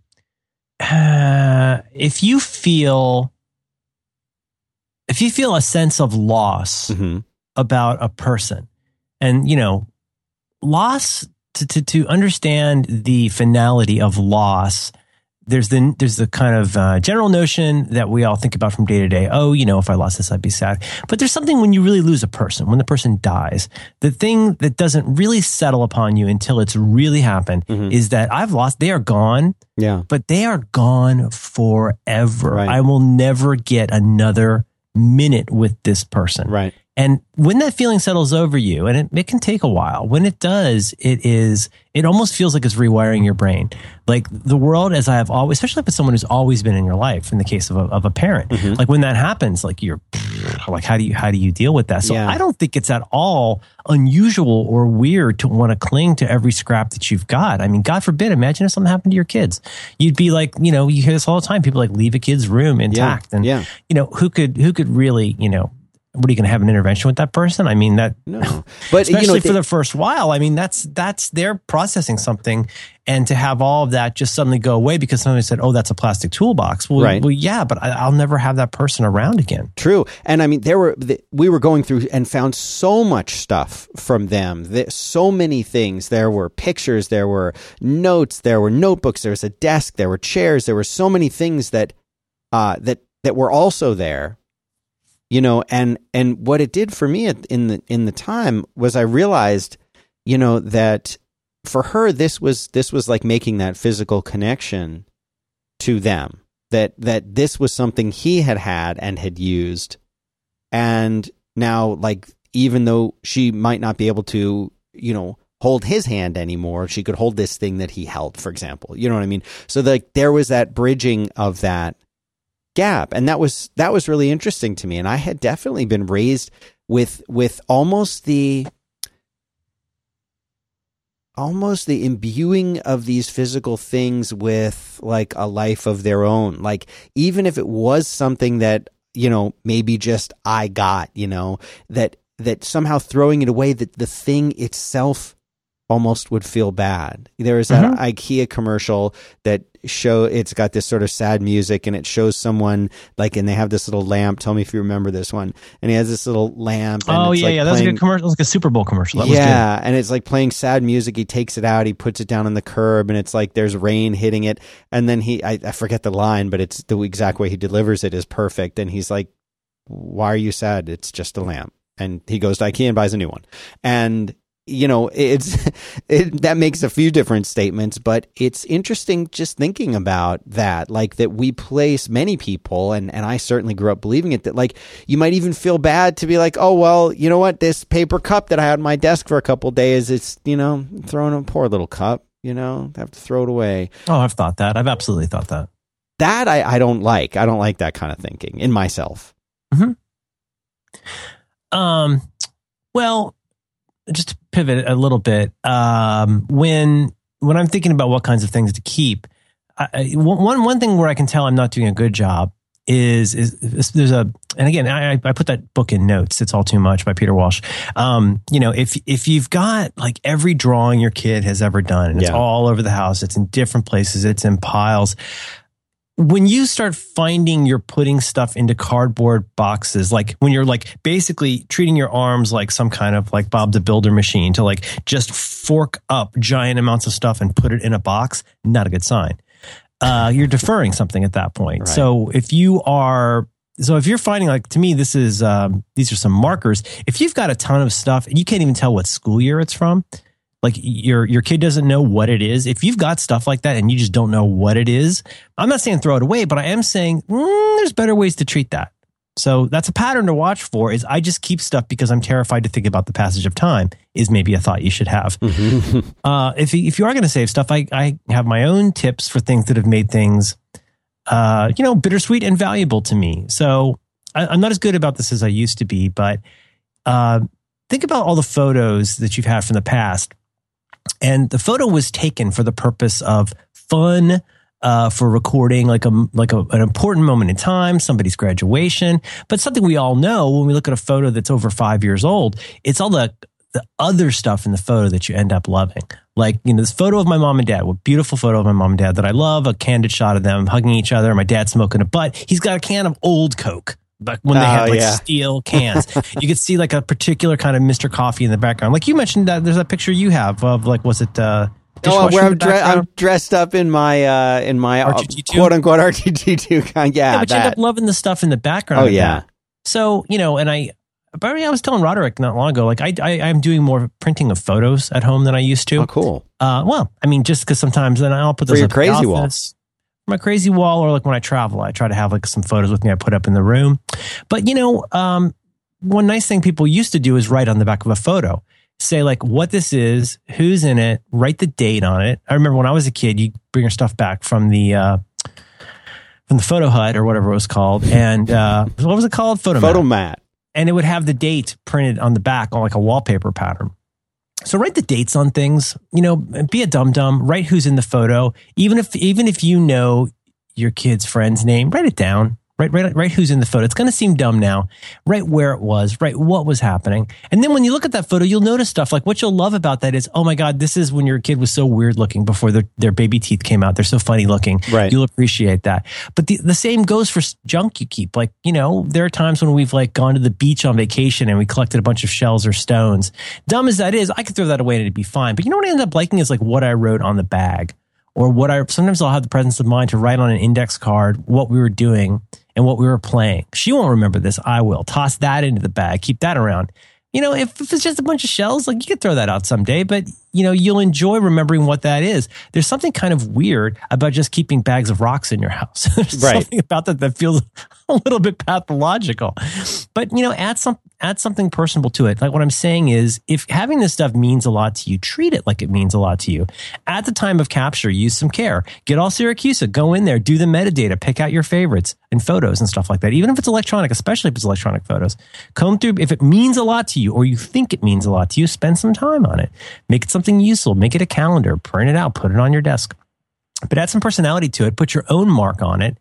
uh, *sighs* if you feel if you feel a sense of loss mm-hmm. about a person, and you know, loss to, to, to understand the finality of loss there's the there's the kind of uh, general notion that we all think about from day to day. Oh, you know, if I lost this, I'd be sad. But there's something when you really lose a person, when the person dies, the thing that doesn't really settle upon you until it's really happened mm-hmm. is that I've lost. They are gone. Yeah, but they are gone forever. Right. I will never get another minute with this person. Right. And when that feeling settles over you, and it, it can take a while, when it does, it is, it almost feels like it's rewiring your brain. Like the world, as I have always, especially with someone who's always been in your life, in the case of a, of a parent, mm-hmm. like when that happens, like you're like, how do you, how do you deal with that? So yeah. I don't think it's at all unusual or weird to want to cling to every scrap that you've got. I mean, God forbid, imagine if something happened to your kids. You'd be like, you know, you hear this all the time. People like leave a kid's room intact. Yeah. And, yeah. you know, who could, who could really, you know, what are you going to have an intervention with that person? I mean that, no. *laughs* but especially you know, for the first while. I mean that's that's they're processing something, and to have all of that just suddenly go away because somebody said, "Oh, that's a plastic toolbox." Well, right. well yeah, but I, will never have that person around again. True, and I mean there were we were going through and found so much stuff from them. So many things. There were pictures, there were notes, there were notebooks, there was a desk, there were chairs, there were so many things that uh, that that were also there you know and and what it did for me in the in the time was i realized you know that for her this was this was like making that physical connection to them that that this was something he had had and had used. And now like even though she might not be able to you know hold his hand anymore she could hold this thing that he held for example. You know what i mean? So like there was that bridging of that gap. And that was that was really interesting to me. And i had definitely been raised with with almost the almost the imbuing of these physical things with like a life of their own. Like even if it was something that you know maybe just i got you know that that somehow throwing it away that the thing itself almost would feel bad. There is that mm-hmm. IKEA commercial that show it's got this sort of sad music and it shows someone like and they have this little lamp. Tell me if you remember this one. And he has this little lamp. oh yeah, like yeah, that's a good commercial. It's like a Super Bowl commercial. That yeah, and it's like playing sad music. He takes it out, he puts it down on the curb, and it's like there's rain hitting it. And then he, I, I forget the line, but it's the exact way he delivers it is perfect. And he's like, "Why are you sad? It's just a lamp." And he goes to IKEA and buys a new one. And you know, it's *laughs* it, that makes a few different statements, but it's interesting just thinking about that, like that we place many people, and and I certainly grew up believing it. That like you might even feel bad to be like, oh well, you know what, this paper cup that I had on my desk for a couple days, it's you know throwing a poor little cup, you know, have to throw it away. Oh, I've thought that. I've absolutely thought that. That I I don't like. I don't like that kind of thinking in myself. Hmm. Um. Well, just to pivot a little bit, um, when when I'm thinking about what kinds of things to keep, I, one one thing where I can tell I'm not doing a good job is is, there's a and again, I, I put that book in notes. It's all too much by Peter Walsh. Um, you know, if if you've got like every drawing your kid has ever done, and it's Yeah. all over the house, it's in different places, it's in piles. When you start finding you're putting stuff into cardboard boxes, like when you're like basically treating your arms like some kind of like Bob the Builder machine to like just fork up giant amounts of stuff and put it in a box, not a good sign. Uh, you're deferring something at that point. Right. So if you are so if you're finding like to me this is um, these are some markers if you've got a ton of stuff and you can't even tell what school year it's from like your your kid doesn't know what it is if you've got stuff like that and you just don't know what it is i'm not saying throw it away but i am saying mm, there's better ways to treat that so that's a pattern to watch for is i just keep stuff because i'm terrified to think about the passage of time is maybe a thought you should have *laughs* uh, if, if you are going to save stuff I, I have my own tips for things that have made things uh, you know, bittersweet and valuable to me. So I, I'm not as good about this as I used to be, but uh, think about all the photos that you've had from the past. And the photo was taken for the purpose of fun, uh, for recording like a like a, an important moment in time, somebody's graduation. But something we all know when we look at a photo that's over five years old, it's all the the other stuff in the photo that you end up loving. Like, you know, this photo of my mom and dad, a beautiful photo of my mom and dad that I love, a candid shot of them hugging each other, my dad smoking a butt. He's got a can of old Coke. But when they Oh, had like yeah. steel cans, *laughs* you could see like a particular kind of Mr. Coffee in the background. Like you mentioned that there's a picture you have of like, was it, uh, Oh, where I'm, dre- I'm dressed up in my uh, in my uh, quote unquote R2D2 kind. Yeah, yeah, but you end up loving the stuff in the background. Oh yeah. So, you know, and I, but I, mean, I was telling Roderick not long ago, like I, I, I'm doing more printing of photos at home than I used to. oh cool. Uh, well, I mean, just because sometimes then I'll put For those your up at the crazy wall. My crazy wall, or like when I travel, I try to have like some photos with me. I put up in the room. But you know, um, one nice thing people used to do is write on the back of a photo, say like what this is, who's in it, write the date on it. I remember when I was a kid, you bring your stuff back from the uh, from the photo hut or whatever it was called, and uh, what was it called? Photo. Photo mat. and it would have the date printed on the back on like a wallpaper pattern. So write the dates on things, you know, be a dum dum, write who's in the photo. Even if, even if you know your kid's friend's name, write it down. Write, write, write who's in the photo. It's going to seem dumb now. Right where it was, right what was happening. And then when you look at that photo, you'll notice stuff like what you'll love about that is, oh my God, this is when your kid was so weird looking before their, their baby teeth came out. They're so funny looking. Right. You'll appreciate that. But the, the same goes for junk you keep. Like, you know, there are times when we've like gone to the beach on vacation and we collected a bunch of shells or stones. Dumb as that is, I could throw that away and it'd be fine. But you know what I end up liking is like what I wrote on the bag or what I, sometimes I'll have the presence of mind to write on an index card what we were doing and what we were playing. She won't remember this. I will. Toss that into the bag. Keep that around. You know, if, if it's just a bunch of shells, like you could throw that out someday, but you know, you'll enjoy remembering what that is. There's something kind of weird about just keeping bags of rocks in your house. *laughs* There's Right. something about that that feels *laughs* a little bit pathological. But you know, add some add something personable to it. Like what I'm saying is if having this stuff means a lot to you, treat it like it means a lot to you. At the time of capture, use some care. Get all Siracusa, go in there, do the metadata, pick out your favorites and photos and stuff like that. Even if it's electronic, especially if it's electronic photos. Comb through if it means a lot to you or you think it means a lot to you, spend some time on it. Make it something useful, make it a calendar, print it out, put it on your desk. But add some personality to it, put your own mark on it.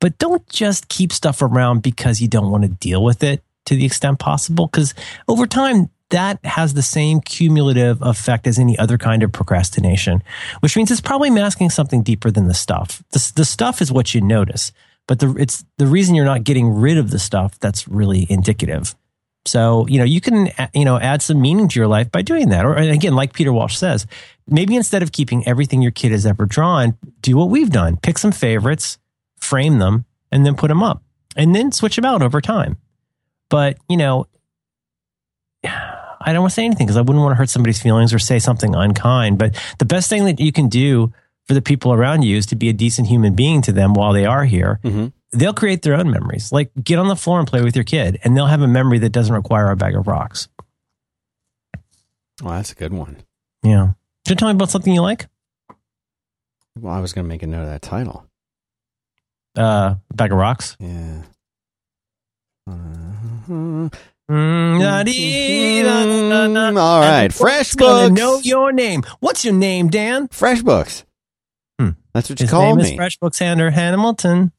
But don't just keep stuff around because you don't want to deal with it to the extent possible. Because over time, that has the same cumulative effect as any other kind of procrastination, which means it's probably masking something deeper than the stuff. The, the stuff is what you notice, but the, it's the reason you're not getting rid of the stuff that's really indicative. So, you know, you can, you know, add some meaning to your life by doing that. Or again, like Peter Walsh says, maybe instead of keeping everything your kid has ever drawn, do what we've done. Pick some favorites, frame them, and then put them up. And then switch them out over time. But, you know, I don't want to say anything because I wouldn't want to hurt somebody's feelings or say something unkind. But the best thing that you can do for the people around you is to be a decent human being to them while they are here. Mhm. They'll create their own memories. Like get on the floor and play with your kid, and they'll have a memory that doesn't require a bag of rocks. Well, that's a good one. Yeah. Should you tell me about something you like? Well, I was going to make a note of that title. Uh, bag of rocks. Yeah. Uh, Mm, All right, FreshBooks. know your name. What's your name, Dan? FreshBooks. Hmm. That's what you His call name me. is FreshBooks Hander Hamilton.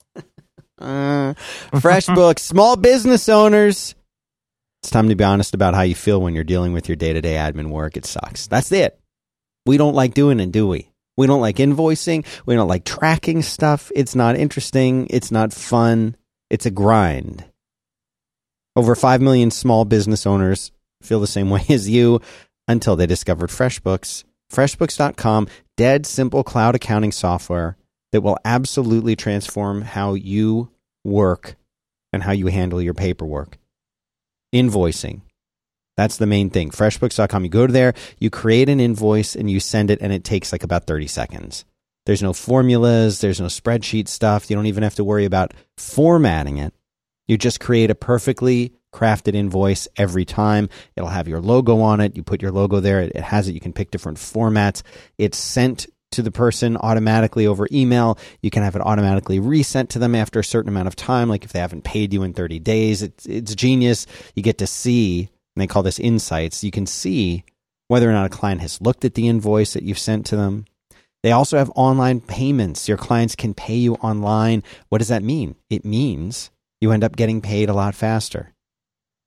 Uh, FreshBooks, *laughs* small business owners. It's time to be honest about how you feel when you're dealing with your day to day admin work. It sucks. That's it. We don't like doing it, do we? We don't like invoicing. We don't like tracking stuff. It's not interesting. It's not fun. It's a grind. Over 5 million small business owners feel the same *laughs* way as you until they discovered FreshBooks. FreshBooks.com, dead simple cloud accounting software that will absolutely transform how you work and how you handle your paperwork. Invoicing. That's the main thing. FreshBooks.com. You go to there, you create an invoice, and you send it, and it takes like about 30 seconds. There's no formulas, there's no spreadsheet stuff. You don't even have to worry about formatting it. You just create a perfectly crafted invoice every time. It'll have your logo on it. You put your logo there. It has it. You can pick different formats. It's sent to the person automatically over email. You can have it automatically resent to them after a certain amount of time, like if they haven't paid you in 30 days. It's, it's genius. You get to see, and they call this insights. You can see whether or not a client has looked at the invoice that you've sent to them. They also have online payments. Your clients can pay you online. What does that mean? It means you end up getting paid a lot faster.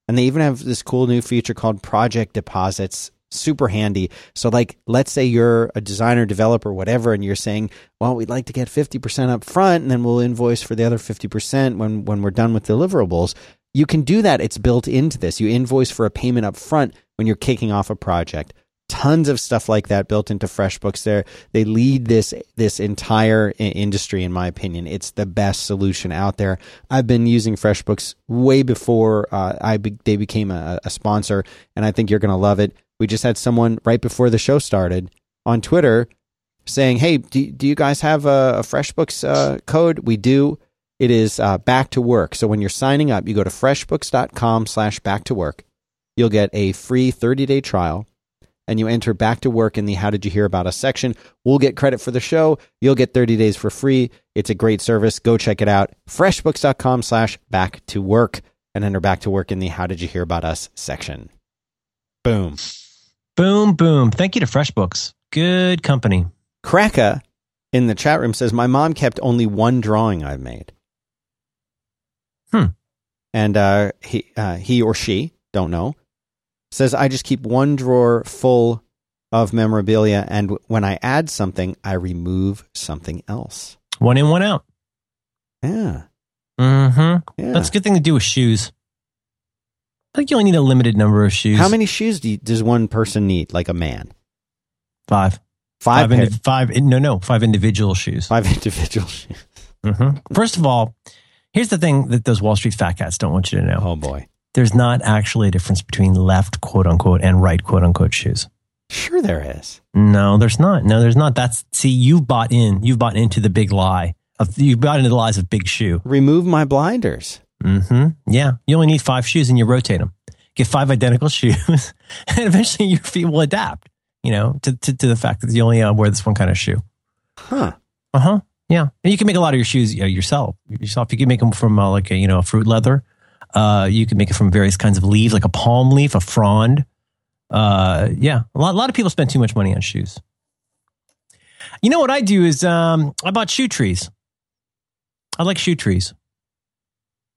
And they even have this cool new feature called project deposits. Super handy. So, like, let's say you're a designer, developer, whatever, and you're saying, well, we'd like to get 50% up front and then we'll invoice for the other 50% when, when we're done with deliverables. You can do that. It's built into this. You invoice for a payment up front when you're kicking off a project tons of stuff like that built into FreshBooks. There, they lead this this entire industry, in my opinion. It's the best solution out there. I've been using FreshBooks way before uh, I be, they became a, a sponsor, and I think you're going to love it. We just had someone right before the show started on Twitter saying, "Hey, do, do you guys have a, a FreshBooks uh, code? We do." It is uh, back to work. So when you're signing up, you go to freshbooks.com slash back to work. You'll get a free 30 day trial and you enter back to work in the How Did You Hear About Us section. We'll get credit for the show. You'll get 30 days for free. It's a great service. Go check it out. Freshbooks.com slash back to work and enter back to work in the How Did You Hear About Us section. Boom. Boom, boom. Thank you to FreshBooks. Good company. Kraka in the chat room says, My mom kept only one drawing I've made. Hmm. And uh, he, uh, he or she, don't know, says I just keep one drawer full of memorabilia, and when I add something, I remove something else. One in, one out. Yeah. Mm-hmm. Yeah. That's a good thing to do with shoes. I think you only need a limited number of shoes. How many shoes do you, does one person need, like a man? Five. Five. Five, indi- five no, no, five individual shoes. five *laughs* individual shoes. hmm First of all, here's the thing that those Wall Street fat cats don't want you to know. Oh boy. There's not actually a difference between left, quote unquote, and right, quote unquote shoes. Sure, there is. No, there's not. No, there's not. That's see, you've bought in. You've bought into the big lie. Of, you've bought into the lies of big shoe. Remove my blinders. Hmm Yeah, you only need five shoes and you rotate them. Get five identical *laughs* shoes, and eventually your feet will adapt. You know, to to, to the fact that you only uh, wear this one kind of shoe. Huh. Uh huh. Yeah, and you can make a lot of your shoes you know, yourself. Yourself, you can make them from uh, like a you know a fruit leather. Uh, you can make it from various kinds of leaves, like a palm leaf, a frond. Uh, yeah, a lot, a lot of people spend too much money on shoes. You know what I do is um, I bought shoe trees. I like shoe trees.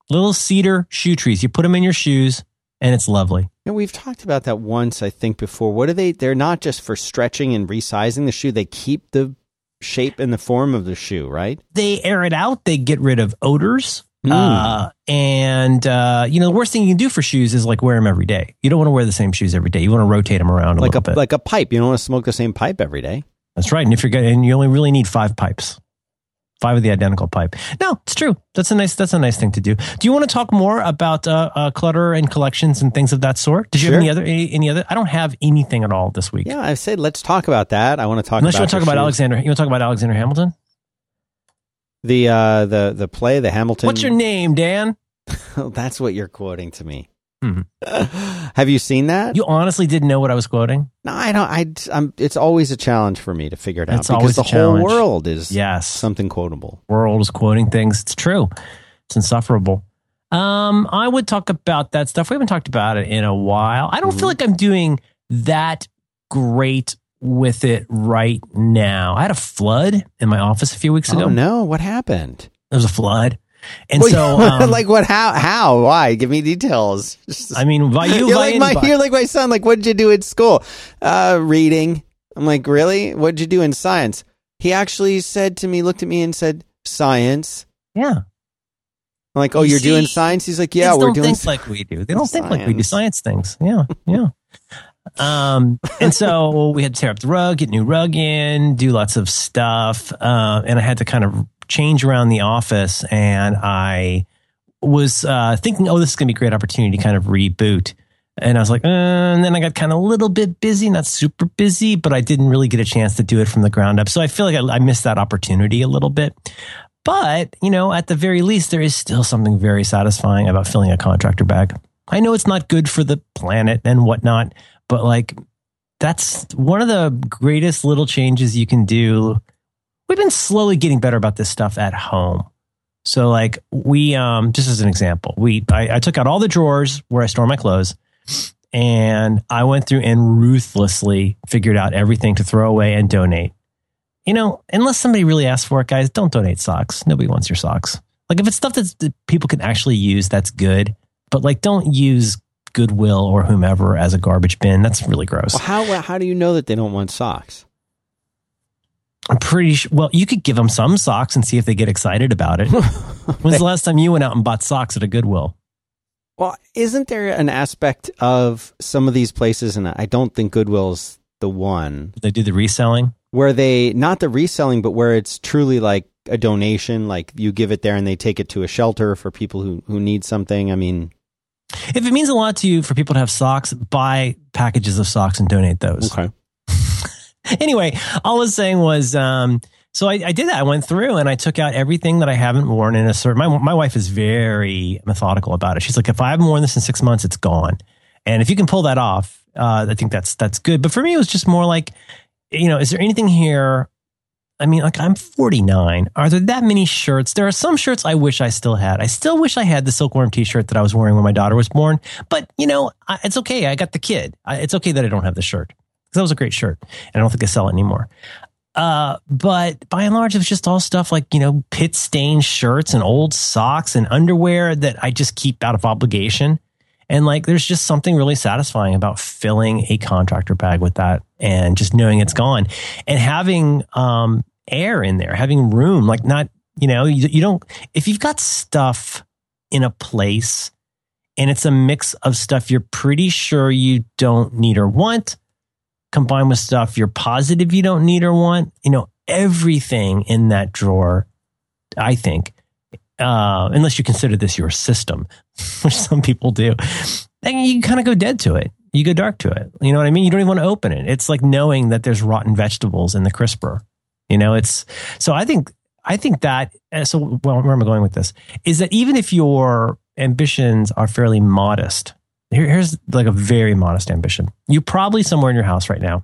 Little cedar shoe trees. You put them in your shoes, and it's lovely. Yeah, we've talked about that once, I think, before. What are they? They're not just for stretching and resizing the shoe. They keep the shape and the form of the shoe, right? They air it out. They get rid of odors. Mm. Uh, and uh, you know, the worst thing you can do for shoes is like wear them every day. You don't want to wear the same shoes every day. You want to rotate them around a like a little bit. like a pipe. You don't want to smoke the same pipe every day. That's right. And if you're getting, you only really need five pipes, five of the identical pipe. No, it's true. That's a nice. That's a nice thing to do. Do you want to talk more about uh, uh, clutter and collections and things of that sort? Did you Sure. have any other any, any other? I don't have anything at all this week. Yeah, I said let's talk about that. I want to talk Unless you about want to talk about shoes. Alexander. You want to talk about Alexander Hamilton? the uh the the play, the Hamilton. What's your name, Dan? *laughs* That's what you're quoting to me. Mhm. *laughs* Have you seen that? You honestly didn't know what I was quoting? no, I don't. I, I'm, it's always a challenge for me to figure it out It's because the whole world is Yes. something quotable. world is quoting things. It's true. It's insufferable. Um, I would talk about that stuff. We haven't talked about it in a while. I don't Mhm. feel like I'm doing that great with it right now. I had a flood in my office a few weeks ago. Oh no, what happened? There was a flood. And Well, so, *laughs* um, like what? How? How? Why? Give me details. I mean, by you, *laughs* you're like my you're like my son. Like, what did you do at school? Uh, reading. I'm like, really? What did you do in science? He actually said to me, looked at me, and said, "Science." yeah. I'm like, oh, You you're doing science? He's like, yeah, we're doing. think sci- like we do. They don't think like we do Science. science things. Yeah, yeah. Um, and so we had to tear up the rug, get new rug in, do lots of stuff, uh, and I had to kind of change around the office. And I was uh, thinking, oh, this is going to be a great opportunity to kind of reboot. And I was like, uh, and then I got kind of a little bit busy, not super busy, but I didn't really get a chance to do it from the ground up. So I feel like I, I missed that opportunity a little bit. But, you know, at the very least, there is still something very satisfying about filling a contractor bag. I know it's not good for the planet and whatnot, but like that's one of the greatest little changes you can do. We've been slowly getting better about this stuff at home. So like we um just as an example, we I, I took out all the drawers where I store my clothes and I went through and ruthlessly figured out everything to throw away and donate. You know, unless somebody really asks for it, guys, don't donate socks. Nobody wants your socks. Like if it's stuff that's, that people can actually use, that's good. But like, don't use Goodwill or whomever as a garbage bin. That's really gross. Well, how how do you know that they don't want socks? I'm pretty sure. Well, you could give them some socks and see if they get excited about it. *laughs* When's the last time you went out and bought socks at a Goodwill? Well, isn't there an aspect of some of these places, and I don't think Goodwill's the one They do the reselling. where they not the reselling, but where it's truly like a donation, like you give it there and they take it to a shelter for people who who need something. I mean, If it means a lot to you for people to have socks, buy packages of socks and donate those. okay, *laughs* anyway, all I was saying was, um, so I, I did that. I went through and I took out everything that I haven't worn in a certain. My my wife is very methodical about it. She's like, if I haven't worn this in six months, it's gone. And if you can pull that off, uh, I think that's that's good. But for me, it was just more like, you know, is there anything here? I mean, like I'm 49. Are there that many shirts? There are some shirts I wish I still had. I still wish I had the silkworm T-shirt that I was wearing when my daughter was born. But you know, I, it's okay. I got the kid. I, it's okay that I don't have the shirt that was a great shirt, and I don't think I sell it anymore. Uh, but by and large, it was just all stuff like you know pit stained shirts and old socks and underwear that I just keep out of obligation. And like, there's just something really satisfying about filling a contractor bag with that and just knowing it's gone and having um, air in there, having room. Like, not, you know, you, you don't, if you've got stuff in a place and it's a mix of stuff you're pretty sure you don't need or want, combined with stuff you're positive you don't need or want, you know, everything in that drawer, I think, uh, unless you consider this your system, *laughs* which some people do, then you kind of go dead to it. You go dark to it. You know what I mean? You don't even want to open it. It's like knowing that there's rotten vegetables in the crisper. You know, it's so I think I think that uh, so well, where am I going with this? Is that even if your ambitions are fairly modest, here, here's like a very modest ambition. You probably somewhere in your house right now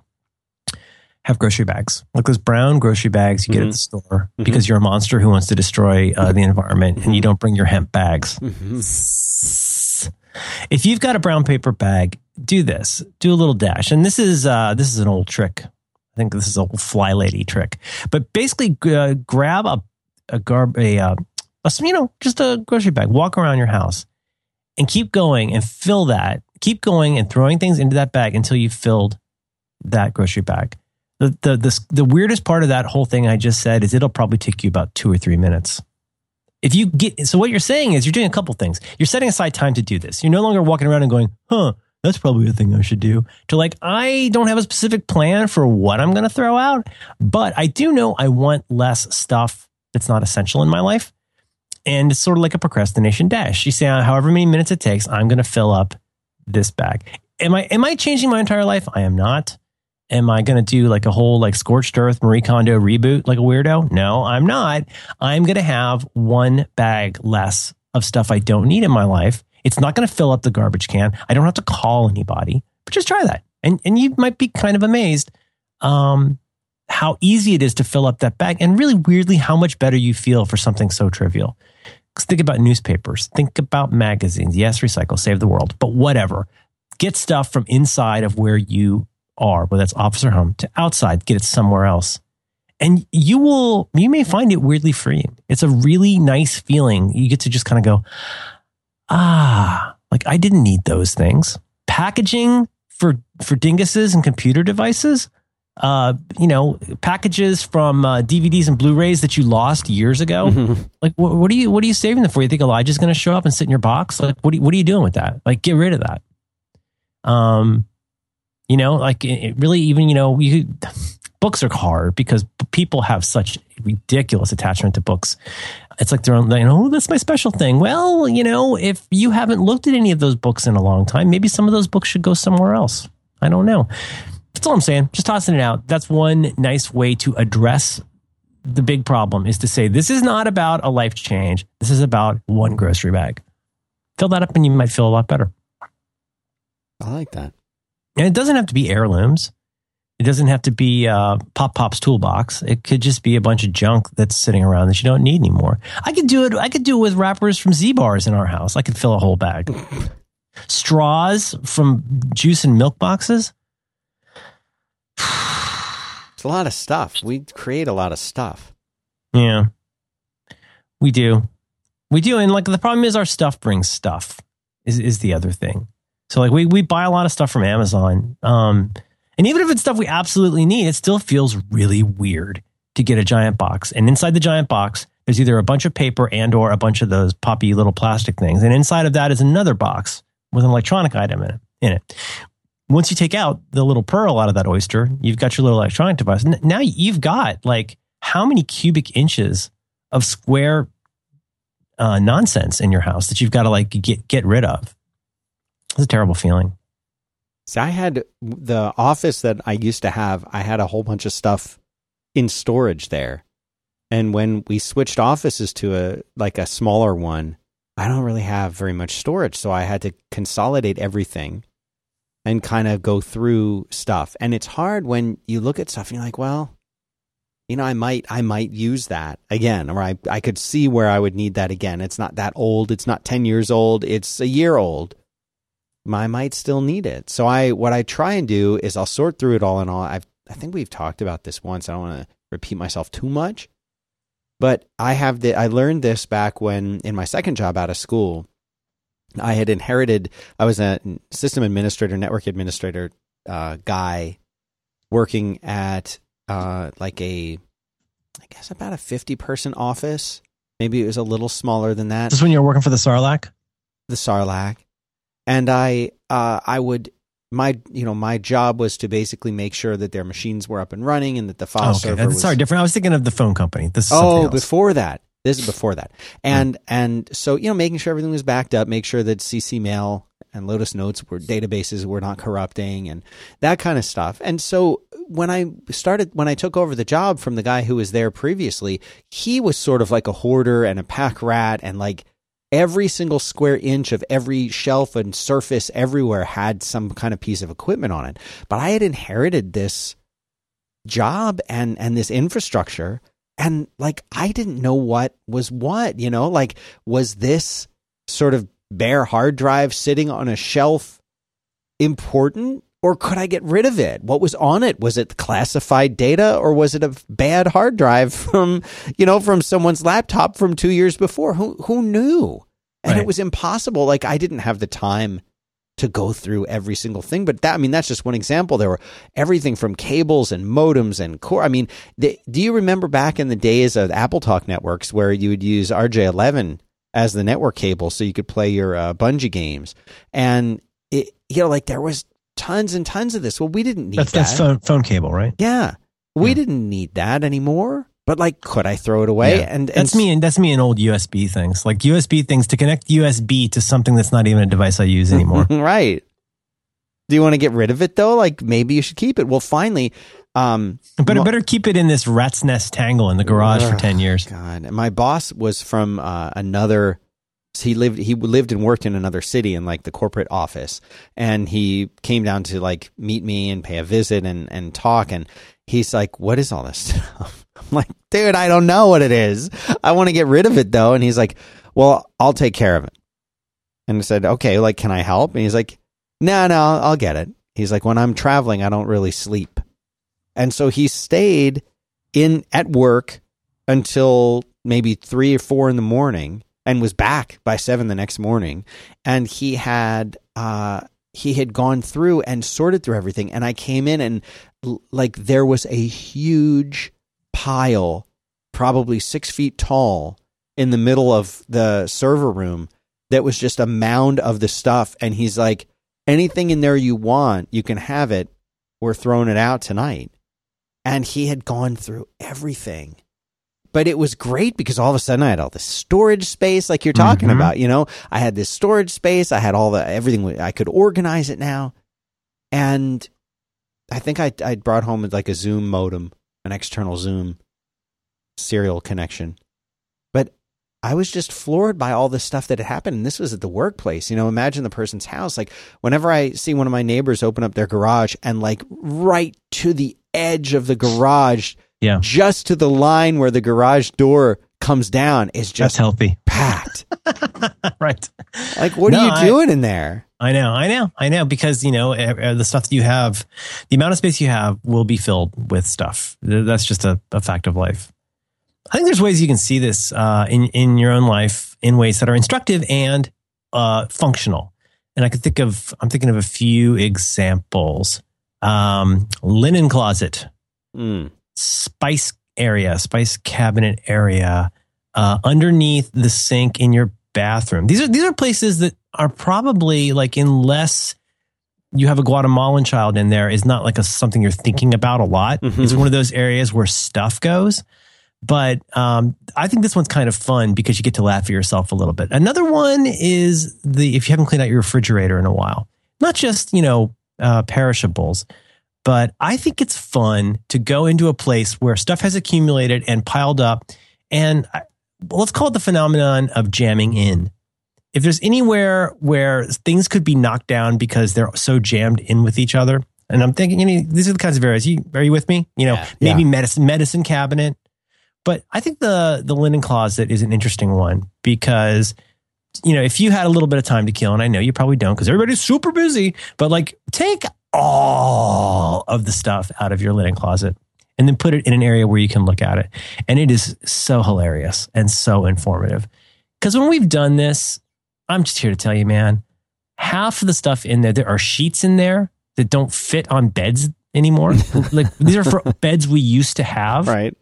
have grocery bags, like those brown grocery bags you get at Mhm. the store Mhm. because you're a monster who wants to destroy uh, the environment and you don't bring your hemp bags. If you've got a brown paper bag, do this. Do a little dash. And this is uh, this is an old trick. I think this is a FlyLady trick. But basically, uh, grab a a garb a, uh, a you know just a grocery bag. Walk around your house and keep going and fill that. Keep going and throwing things into that bag until you've filled that grocery bag. The the the, the weirdest part of that whole thing I just said is it'll probably take you about two or three minutes. If you get so what you're saying is you're doing a couple things. You're setting aside time to do this. You're no longer walking around and going huh that's probably a thing i should do. To like i don't have a specific plan for what i'm going to throw out but i do know i want less stuff that's not essential in my life and it's sort of like a procrastination dash you say uh, however many minutes it takes i'm going to fill up this bag am i am i changing my entire life i am not Am I going to do like a whole like scorched earth Marie Kondo reboot like a weirdo? No, I'm not. I'm going to have one bag less of stuff I don't need in my life. It's not going to fill up the garbage can. I don't have to call anybody, but just try that. And, and you might be kind of amazed um, how easy it is to fill up that bag and really weirdly how much better you feel for something so trivial. Think about newspapers, think about magazines. Yes, recycle, save the world, but whatever. Get stuff from inside of where you are, whether that's office or home, to outside, get it somewhere else. and you will you may find it weirdly freeing. It's a really nice feeling. You get to just kind of go, ah, like I didn't need those things. Packaging for for dinguses and computer devices. Uh, you know, packages from uh, DVDs and Blu-rays that you lost years ago. Like, what, what are you what are you saving them for? You think Elijah's going to show up and sit in your box? Like, what are you, what are you doing with that? Like, get rid of that. Um, you know, like it, it really even you know you books are hard because people have such ridiculous attachment to books. It's like they're on, you know, oh, that's my special thing. Well, you know, if you haven't looked at any of those books in a long time, maybe some of those books should go somewhere else. I don't know. That's all I'm saying. Just tossing it out. That's one nice way to address the big problem is to say, this is not about a life change. This is about one grocery bag. Fill that up and you might feel a lot better. I like that. And it doesn't have to be heirlooms. It doesn't have to be uh, Pop Pop's toolbox. It could just be a bunch of junk that's sitting around that you don't need anymore. I could do it. I could do it with wrappers from Z bars in our house. I could fill a whole bag. *laughs* Straws from juice and milk boxes. *sighs* It's a lot of stuff. We create a lot of stuff. Yeah, we do. We do. And like the problem is our stuff brings stuff is, is the other thing. So like we, we buy a lot of stuff from Amazon. Um, and even if it's stuff we absolutely need, it still feels really weird to get a giant box. And inside the giant box, there's either a bunch of paper and or a bunch of those poppy little plastic things. And inside of that is another box with an electronic item in it. In it. Once you take out the little pearl out of that oyster, you've got your little electronic device. Now you've got like how many cubic inches of square uh, nonsense in your house that you've got to like get get rid of. It's a terrible feeling. See, I had the office that I used to have. I had a whole bunch of stuff in storage there, and when we switched offices to a like a smaller one, I don't really have very much storage, so I had to consolidate everything and kind of go through stuff. And it's hard when you look at stuff and you're like, well, you know, I might I might use that again, or I I could see where I would need that again. It's not that old. It's not ten years old. It's a year old. I might still need it. So I what I try and do is I'll sort through it all and all. I've I think we've talked about this once. I don't want to repeat myself too much. But I have the I learned this back when in my second job out of school. I had inherited I was a system administrator, network administrator uh, guy working at uh, like a I guess about a 50 person office. Maybe it was a little smaller than that. This is when you're working for the Sarlacc? The Sarlacc and I uh, I would my you know my job was to basically make sure that their machines were up and running and that the file oh, okay. server That's, was sorry different. I was thinking of the phone company. This is oh before that. This is before that, and mm. and so you know making sure everything was backed up, make sure that CC Mail and Lotus Notes were databases were not corrupting and that kind of stuff. And so when I started, when I took over the job from the guy who was there previously, he was sort of like a hoarder and a pack rat and like every single square inch of every shelf and surface everywhere had some kind of piece of equipment on it. But I had inherited this job and and this infrastructure and like I didn't know what was what, you know, like was this sort of bare hard drive sitting on a shelf important or could I get rid of it? What was on it? Was it classified data or was it a bad hard drive from, you know, from someone's laptop from 2 years before? Who who knew? And right. it was impossible. Like I didn't have the time to go through every single thing, but that I mean that's just one example. There were everything from cables and modems and core. I mean, the, do you remember back in the days of AppleTalk networks where you would use RJ11 as the network cable so you could play your uh, Bungie games? And it, you know, like there was tons and tons of this. Well, we didn't need that's, that. That's phone, phone cable, right? Yeah. We yeah. didn't need that anymore. But like, could I throw it away? Yeah. And, and that's me. And that's me in old USB things, like USB things to connect USB to something that's not even a device I use anymore. *laughs* right. Do you want to get rid of it though? Like maybe you should keep it. Well, finally, um, but mo- better keep it in this rat's nest tangle in the garage for ten years. God, my boss was from uh, another he lived he lived and worked in another city in like the corporate office and he came down to like meet me and pay a visit and and talk and he's like what is all this stuff? *laughs* I'm like dude i don't know what it is. I want to get rid of it though. And he's like well i'll take care of it. And i said okay like can i help? And he's like no no i'll get it. He's like when i'm traveling i don't really sleep. And so he stayed in at work until maybe three or four in the morning and was back by seven the next morning. And he had uh, he had gone through and sorted through everything. And I came in and like there was a huge pile, probably six feet tall, in the middle of the server room that was just a mound of the stuff. And he's like, anything in there you want, you can have it. We're throwing it out tonight. And he had gone through everything but it was great because all of a sudden I had all this storage space, like you're talking Mhm. about. You know, I had this storage space. I had all the everything. I could organize it now, and I think I I brought home like a Zoom modem, an external Zoom serial connection, but. I was just floored by all the stuff that had happened. And this was at the workplace. You know, imagine the person's house. Like, whenever I see one of my neighbors open up their garage and, like, right to the edge of the garage, Yeah. just to the line where the garage door comes down is That's just healthy. packed. *laughs* right. like, what No, are you I- doing in there? I know, I know, I know, because you know the stuff that you have, the amount of space you have will be filled with stuff. That's just a, a fact of life. I think there's ways you can see this uh, in in your own life in ways that are instructive and uh, functional. And I could think of, I'm thinking of a few examples. Um, linen closet, Mm. Spice area, spice cabinet area, uh, underneath the sink in your bathroom. These are these are places that are probably like unless you have a Guatemalan child in there is not like a something you're thinking about a lot. Mhm. It's one of those areas where stuff goes. But um, I think this one's kind of fun because you get to laugh at yourself a little bit. Another one is the if you haven't cleaned out your refrigerator in a while, not just you know uh, perishables, but I think it's fun to go into a place where stuff has accumulated and piled up, and I, well, let's call it the phenomenon of jamming in. If there's anywhere where things could be knocked down because they're so jammed in with each other, and I'm thinking, you know, these are the kinds of areas. You are you with me? You know, Yeah. maybe medicine medicine cabinet, but I think the the linen closet is an interesting one because you know if you had a little bit of time to kill, and I know you probably don't because everybody's super busy, but like take all of the stuff out of your linen closet and then put it in an area where you can look at it, and it is so hilarious and so informative. Because when we've done this, I'm just here to tell you, man, half of the stuff in there, there are sheets in there that don't fit on beds anymore. *laughs* like these are for beds we used to have. Right.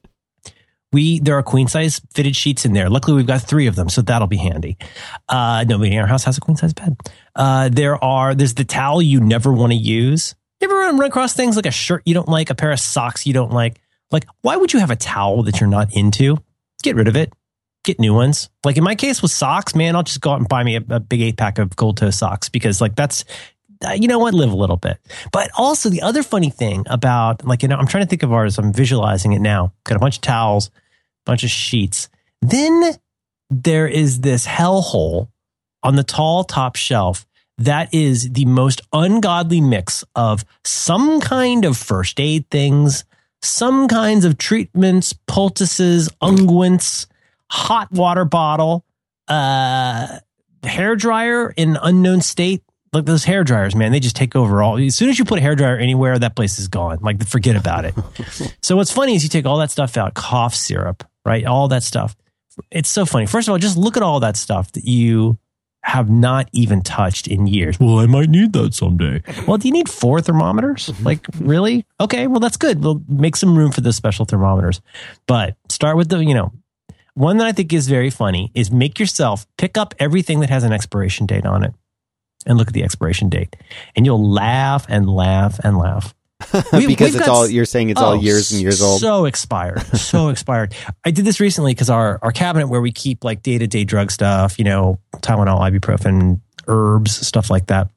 We there are queen size fitted sheets in there. Luckily, we've got three of them, so that'll be handy. Uh, nobody in our house has a queen size bed. Uh, there are there's the towel you never want to use. You ever run, across things like a shirt you don't like, a pair of socks you don't like? Like, why would you have a towel that you're not into? Get rid of it. Get new ones. Like in my case with socks, man, I'll just go out and buy me a, a big eight pack of gold toe socks because like that's you know what, live a little bit. But also the other funny thing about like, you know, I'm trying to think of ours. I'm visualizing it now. Got a bunch of towels, a bunch of sheets. Then there is this hellhole on the tall top shelf that is the most ungodly mix of some kind of first aid things, some kinds of treatments, poultices, unguents, hot water bottle, uh, hair dryer in unknown state. Like those hair dryers, man, they just take over all. As soon as you put a hair dryer anywhere, that place is gone. Like forget about it. *laughs* so what's funny is you take all that stuff out, cough syrup, right? All that stuff. It's so funny. First of all, just look at all that stuff that you have not even touched in years. Well, I might need that someday. Well, do you need four thermometers? Mm-hmm. Like, really? Okay, well, that's good. We'll make some room for those special thermometers. But start with the, you know, one that I think is very funny is make yourself pick up everything that has an expiration date on it and look at the expiration date. And you'll laugh and laugh and laugh. *laughs* We- because it's got all you're saying it's Oh, all years and years old. So expired. So *laughs* expired. I did this recently because our, our cabinet where we keep like day to day drug stuff, you know, Tylenol, ibuprofen, herbs, stuff like that.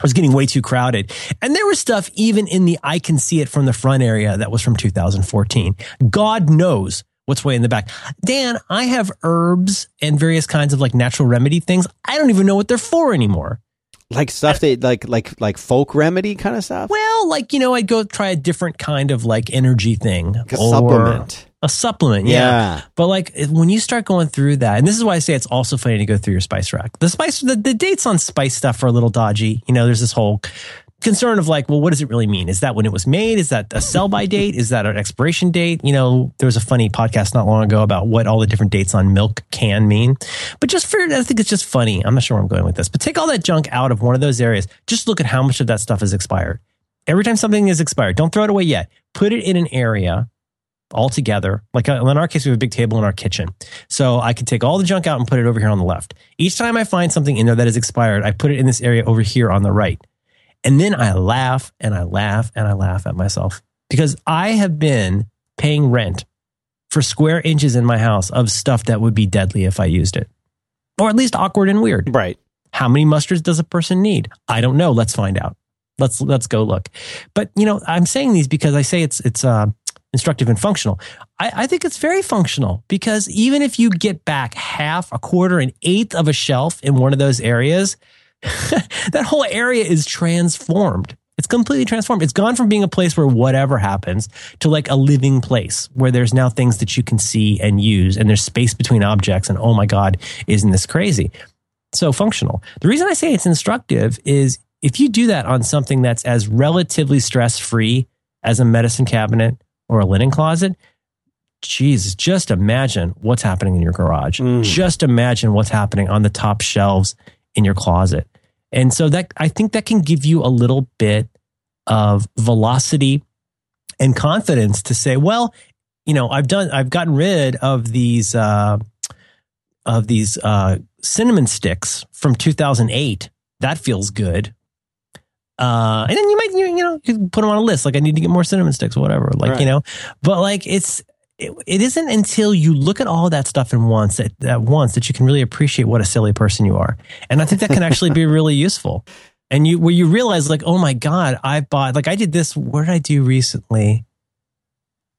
was getting way too crowded. And there was stuff even in the I can see it from the front area that was from 2014. God knows what's way in the back. Dan, I have herbs and various kinds of like natural remedy things. I don't even know what they're for anymore. Like stuff that like like like folk remedy kind of stuff. Well, like, you know, I'd go try a different kind of like energy thing. Like a or supplement. A supplement, yeah. Yeah. But like when you start going through that, and this is why I say it's also funny to go through your spice rack. The spice, the, the dates on spice stuff are a little dodgy. You know, there's this whole concern of like, well, what does it really mean? Is that when it was made? Is that a sell by date? Is that an expiration date? You know, there was a funny podcast not long ago about what all the different dates on milk can mean. But just for, I think it's just funny. I'm not sure where I'm going with this, but take all that junk out of one of those areas. Just look at how much of that stuff is expired. Every time something is expired, don't throw it away yet. Put it in an area all together. Like uh, in our case, we have a big table in our kitchen. So I can take all the junk out and put it over here on the left. Each time I find something in there that is expired, I put it in this area over here on the right. And then I laugh and I laugh and I laugh at myself because I have been paying rent for square inches in my house of stuff that would be deadly if I used it, or at least awkward and weird. Right. How many mustards does a person need? I don't know. Let's find out. Let's let's go look. But you know, I'm saying these because I say it's it's uh, instructive and functional. I, I think it's very functional because even if you get back half, a quarter, an eighth of a shelf in one of those areas, *laughs* that whole area is transformed. It's completely transformed. It's gone from being a place where whatever happens to like a living place where there's now things that you can see and use and there's space between objects. And oh my God, isn't this crazy? So functional. The reason I say it's instructive is if you do that on something that's as relatively stress free as a medicine cabinet or a linen closet, geez, just imagine what's happening in your garage. Mm. Just imagine what's happening on the top shelves in your closet. And so that I think that can give you a little bit of velocity and confidence to say, well, you know, I've done, I've gotten rid of these, uh, of these uh, cinnamon sticks from 2008. That feels good. Uh, and then you might, you, you know, you can put them on a list. Like I need to get more cinnamon sticks, or whatever. Like Right. you know, but like it's it, it isn't until you look at all that stuff in once that, at once that you can really appreciate what a silly person you are. And I think that can actually be really useful. And you where you realize like, oh my god, I bought like I did this. What did I do recently?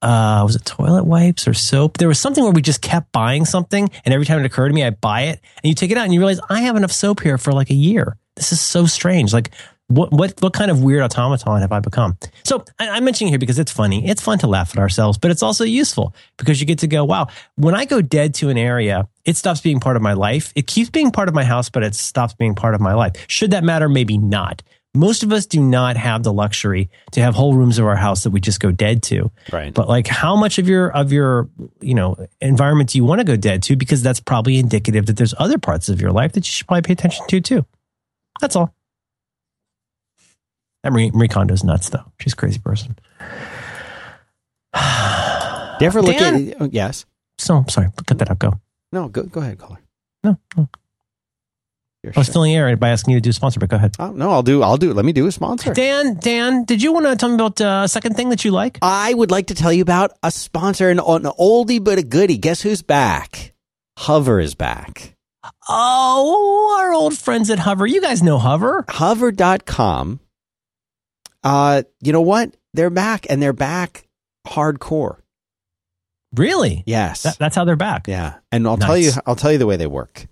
Uh, was it toilet wipes or soap? There was something where we just kept buying something, and every time it occurred to me, I buy it, and you take it out, and you realize I have enough soap here for like a year. This is so strange. Like, what what what kind of weird automaton have I become? So I, I'm mentioning here because it's funny. It's fun to laugh at ourselves, but it's also useful because you get to go, wow. When I go dead to an area, it stops being part of my life. It keeps being part of my house, but it stops being part of my life. Should that matter? Maybe not. Most of us do not have the luxury to have whole rooms of our house that we just go dead to. Right. But like, how much of your of your you know environment do you want to go dead to? Because that's probably indicative that there's other parts of your life that you should probably pay attention to too. That's all. That Marie, Marie Kondo's nuts though. She's a crazy person. Do you ever look Dan? at? oh, yes. So sorry, cut that out. Go. No. Go. Go ahead, caller. No, no. You're I was shy. filling the air by asking you to do a sponsor, but go ahead. Oh, no, I'll do. I'll do. Let me do a sponsor. Dan, Dan, did you want to tell me about uh, a second thing that you like? I would like to tell you about a sponsor, an, an oldie but a goodie. Guess who's back? Hover is back. Oh, our old friends at Hover. You guys know Hover. Hover.com. Uh, you know what? They're back and they're back hardcore. Really? Yes. That, that's how they're back. Yeah, and I'll tell you, I'll tell you the way they work,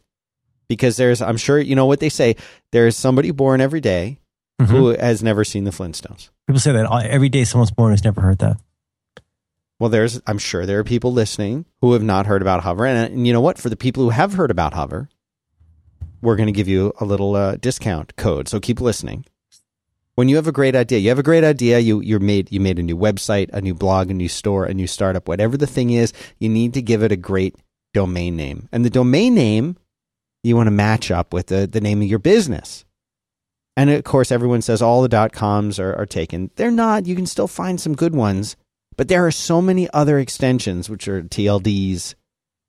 because there's, I'm sure you know what they say. There's somebody born every day Mhm. who has never seen the Flintstones. People say that every day someone's born has never heard that. Well, there's, I'm sure there are people listening who have not heard about Hover, and, and you know what? For the people who have heard about Hover, we're going to give you a little uh, discount code. So keep listening. When you have a great idea, you have a great idea. You you made you made a new website, a new blog, a new store, a new startup, whatever the thing is. You need to give it a great domain name, and the domain name you want to match up with the the name of your business. And of course, everyone says all the dot coms are, are taken. They're not. You can still find some good ones, but there are so many other extensions, which are TLDs,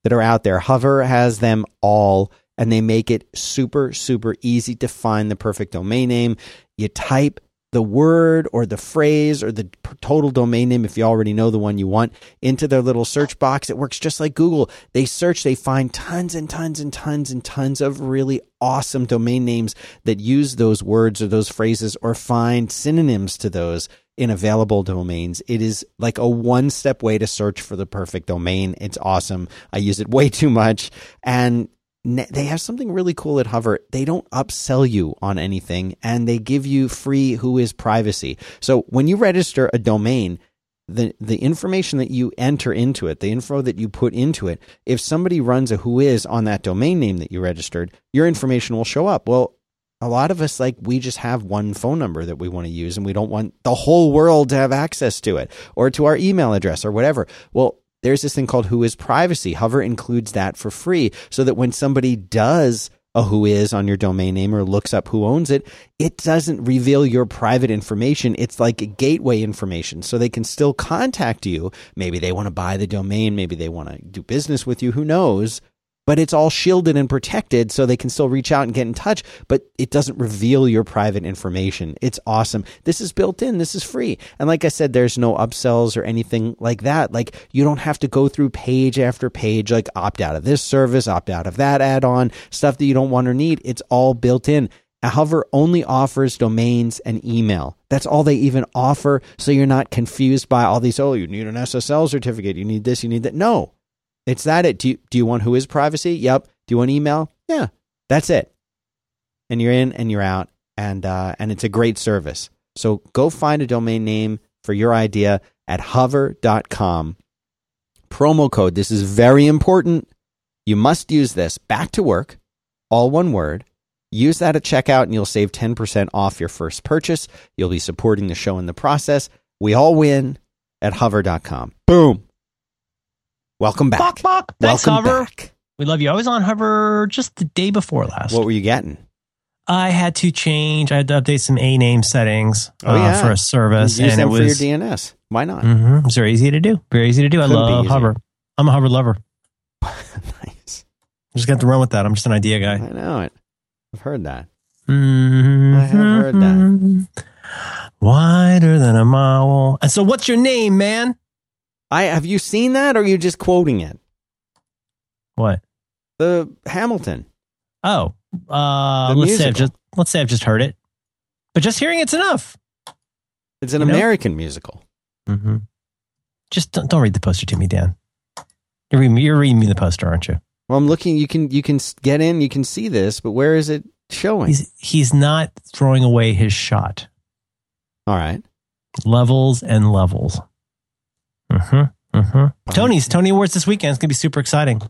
that are out there. Hover has them all, and they make it super, super easy to find the perfect domain name. You type the word or the phrase or the total domain name, if you already know the one you want, into their little search box. It works just like Google. They search, they find tons and tons and tons and tons of really awesome domain names that use those words or those phrases or find synonyms to those in available domains. It is like a one step way to search for the perfect domain. It's awesome. I use it *laughs* way too much. And they have something really cool at Hover. They don't upsell you on anything and they give you free Whois privacy. So when you register a domain, the the information that you enter into it, the info that you put into it, if somebody runs a Whois on that domain name that you registered, your information will show up. Well, a lot of us like we just have one phone number that we want to use and we don't want the whole world to have access to it or to our email address or whatever. Well, there's this thing called Whois Privacy. Hover includes that for free so that when somebody does a Whois on your domain name or looks up who owns it, it doesn't reveal your private information. It's like gateway information. So they can still contact you. Maybe they want to buy the domain. Maybe they want to do business with you. Who knows? But it's all shielded and protected so they can still reach out and get in touch, but it doesn't reveal your private information. It's awesome. This is built in. This is free. And like I said, there's no upsells or anything like that. Like you don't have to go through page after page, like opt out of this service, opt out of that add on, stuff that you don't want or need. It's all built in. Hover only offers domains and email. That's all they even offer. So you're not confused by all these, oh, you need an SSL certificate. You need this, you need that. No, it's that it. Do you, do you want Whois privacy? Yep. Do you want email? Yeah. That's it. And you're in and you're out. And, uh, and it's a great service. So go find a domain name for your idea at hover.com. Promo code. This is very important. You must use this back to work, all one word. Use that at checkout and you'll save 10% off your first purchase. You'll be supporting the show in the process. We all win at hover.com. Boom. Welcome back. Bok, bok. Thanks, Welcome Hover. back. We love you. I was on Hover just the day before last. What were you getting? I had to change. I had to update some A name settings Oh, uh, yeah. for a service, and it them for was your DNS. Why not? Mhm. It's very easy to do. Very easy to do. I Couldn't be love. Hover. I'm a Hover lover. *laughs* nice. I'm just got to run with that. I'm just an idea guy. I know it. I've heard that. Mhm. I have heard that. Wider than a mile. And so, what's your name, man? I have you seen that, or are you just quoting it? What? The Hamilton. Oh, uh, The let's say I've just let's say I've just heard it, but just hearing it's enough. It's an You know? American musical. Mm-hmm. Just don't, don't read the poster to me, Dan. You're reading, you're reading me the poster, aren't you? Well, I'm looking. You can you can get in. You can see this, but where is it showing? He's he's not throwing away his shot. All right. Levels and levels. Mm-hmm. Mm-hmm. Tony's Tony Awards this weekend. It's gonna be super exciting.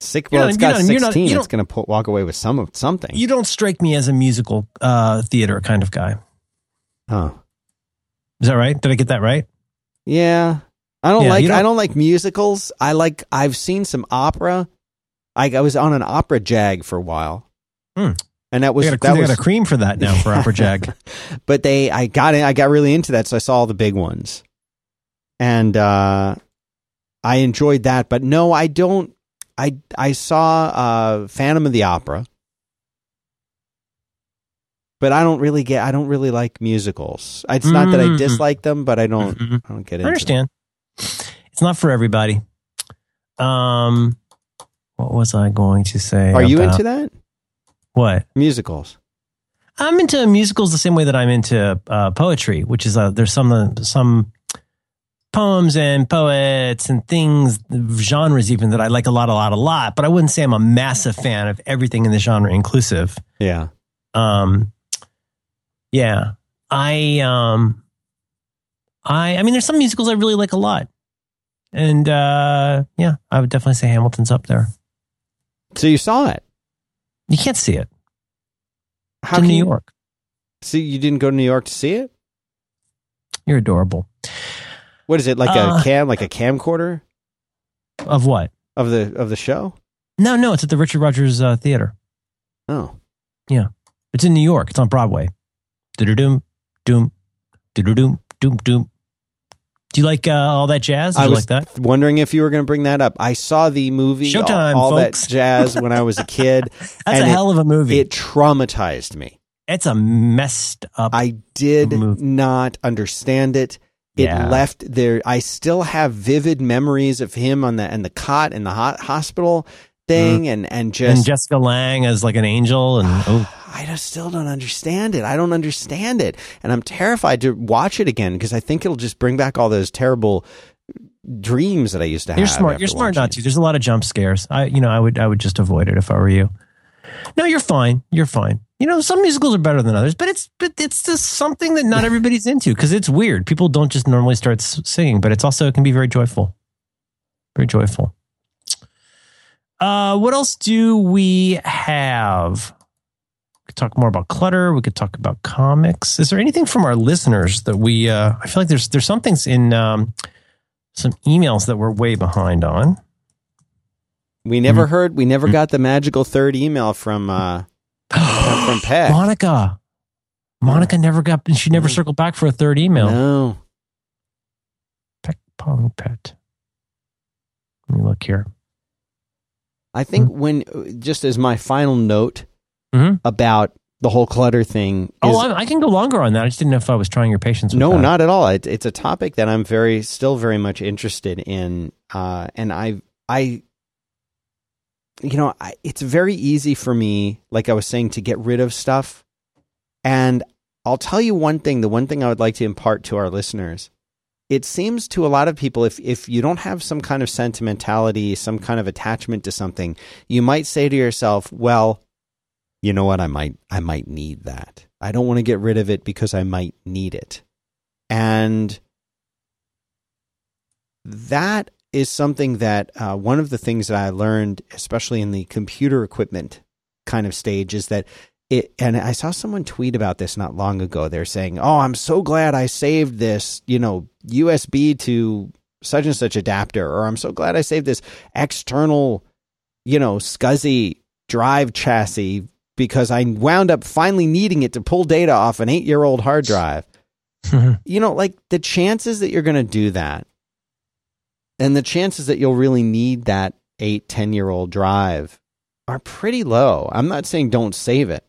Sick. You're Well, not- it's you're got not- you're not- 16. it's going to put, walk away with some of something. You don't strike me as a musical uh, theater kind of guy. oh, Is that right? Did I get that right? yeah. I don't Yeah, like. don't- I don't like musicals. I like. I've seen some opera. I, I was on an opera jag for a while, Hmm. and that We was got, a, that we was got a cream for that now for Opera Jag. *laughs* but they I got in I got really into that so I saw all the big ones. And uh I enjoyed that, but no, I don't I I saw uh Phantom of the Opera. But I don't really get I don't really like musicals. It's not that I Mm. dislike them, but I don't Mhm. I don't get I into understand. It's not for everybody. Um, what was I going to say? them. Are you into that? what? Musicals. I'm into musicals the same way that I'm into uh, poetry, which is uh, there's some some poems and poets and things genres even that I like a lot, a lot, a lot. But I wouldn't say I'm a massive fan of everything in the genre inclusive. Yeah. Um, yeah, I um, I I mean, there's some musicals I really like a lot, and uh, yeah, I would definitely say Hamilton's up there. So you saw it. You can't see it. How in New you York. see you didn't go to New York to see it? You're adorable. What is it like Uh, a cam like a camcorder Of what? of the of the show? No, no, it's at the Richard Rodgers uh, Theater. Oh. Yeah, it's in New York. It's on Broadway. Doom, doom, doom, doom, doom, doom. Do you like uh, all that jazz? Did I was like that? wondering if you were going to bring that up. I saw the movie Showtime, all, all that jazz when I was a kid. *laughs* That's a it- hell of a movie. it traumatized me. it's a messed up. I did Movie. not understand it. It Yeah. left there. I still have vivid memories of him on the and the cot in the hot hospital thing, mm. and and and just Jessica Lange as like an angel, and ah, oh, I just still don't understand it. I don't understand it, and I'm terrified to watch it again because I think it'll just bring back all those terrible dreams that I used to have. you're smart. You're smart not it. to. There's a lot of jump scares. I, you know, I would, I would just avoid it if I were you. No, you're fine. You're fine. You know, some musicals are better than others, but it's, but it's just something that not everybody's into because it's weird. People don't just normally start singing, but it's also it can be very joyful, very joyful. Uh, what else do we have We could talk more about clutter. We could talk about comics. Is there anything from our listeners that we? Uh, I feel like there's there's some things in um, some emails that we're way behind on. We never mm-hmm. heard. We never mm-hmm. got the magical third email from uh, from Peck. *gasps* Monica. Monica never got. She never circled back for a third email. No. Peck pong Pet. Let me look here. I think mm-hmm. when just as my final note mm-hmm. about the whole clutter thing. Oh, is, oh, I, I, can go longer on that. I just didn't know if I was trying your patience. no, that. not at all. It, it's a topic that I'm very, still very much interested in, uh, and I, I, you know, I, it's very easy for me, like I was saying, to get rid of stuff. And I'll tell you one thing. The one thing I would like to impart to our listeners it seems to a lot of people if if you don't have some kind of sentimentality, some kind of attachment to something, you might say to yourself, "Well, you know what? I might I might need that. I don't want to get rid of it because I might need it." And that is something that uh, one of the things that I learned, especially in the computer equipment kind of stage, is that it, and I saw someone tweet about this not long ago. They're saying, "Oh, I'm so glad I saved this, you know, USB to such and such adapter, or I'm so glad I saved this external, you know, SCSI drive chassis because I wound up finally needing it to pull data off an eight year old hard drive." *laughs* you know, like the chances that you're going to do that, and the chances that you'll really need that eight, 10 year old drive are pretty low. I'm not saying don't save it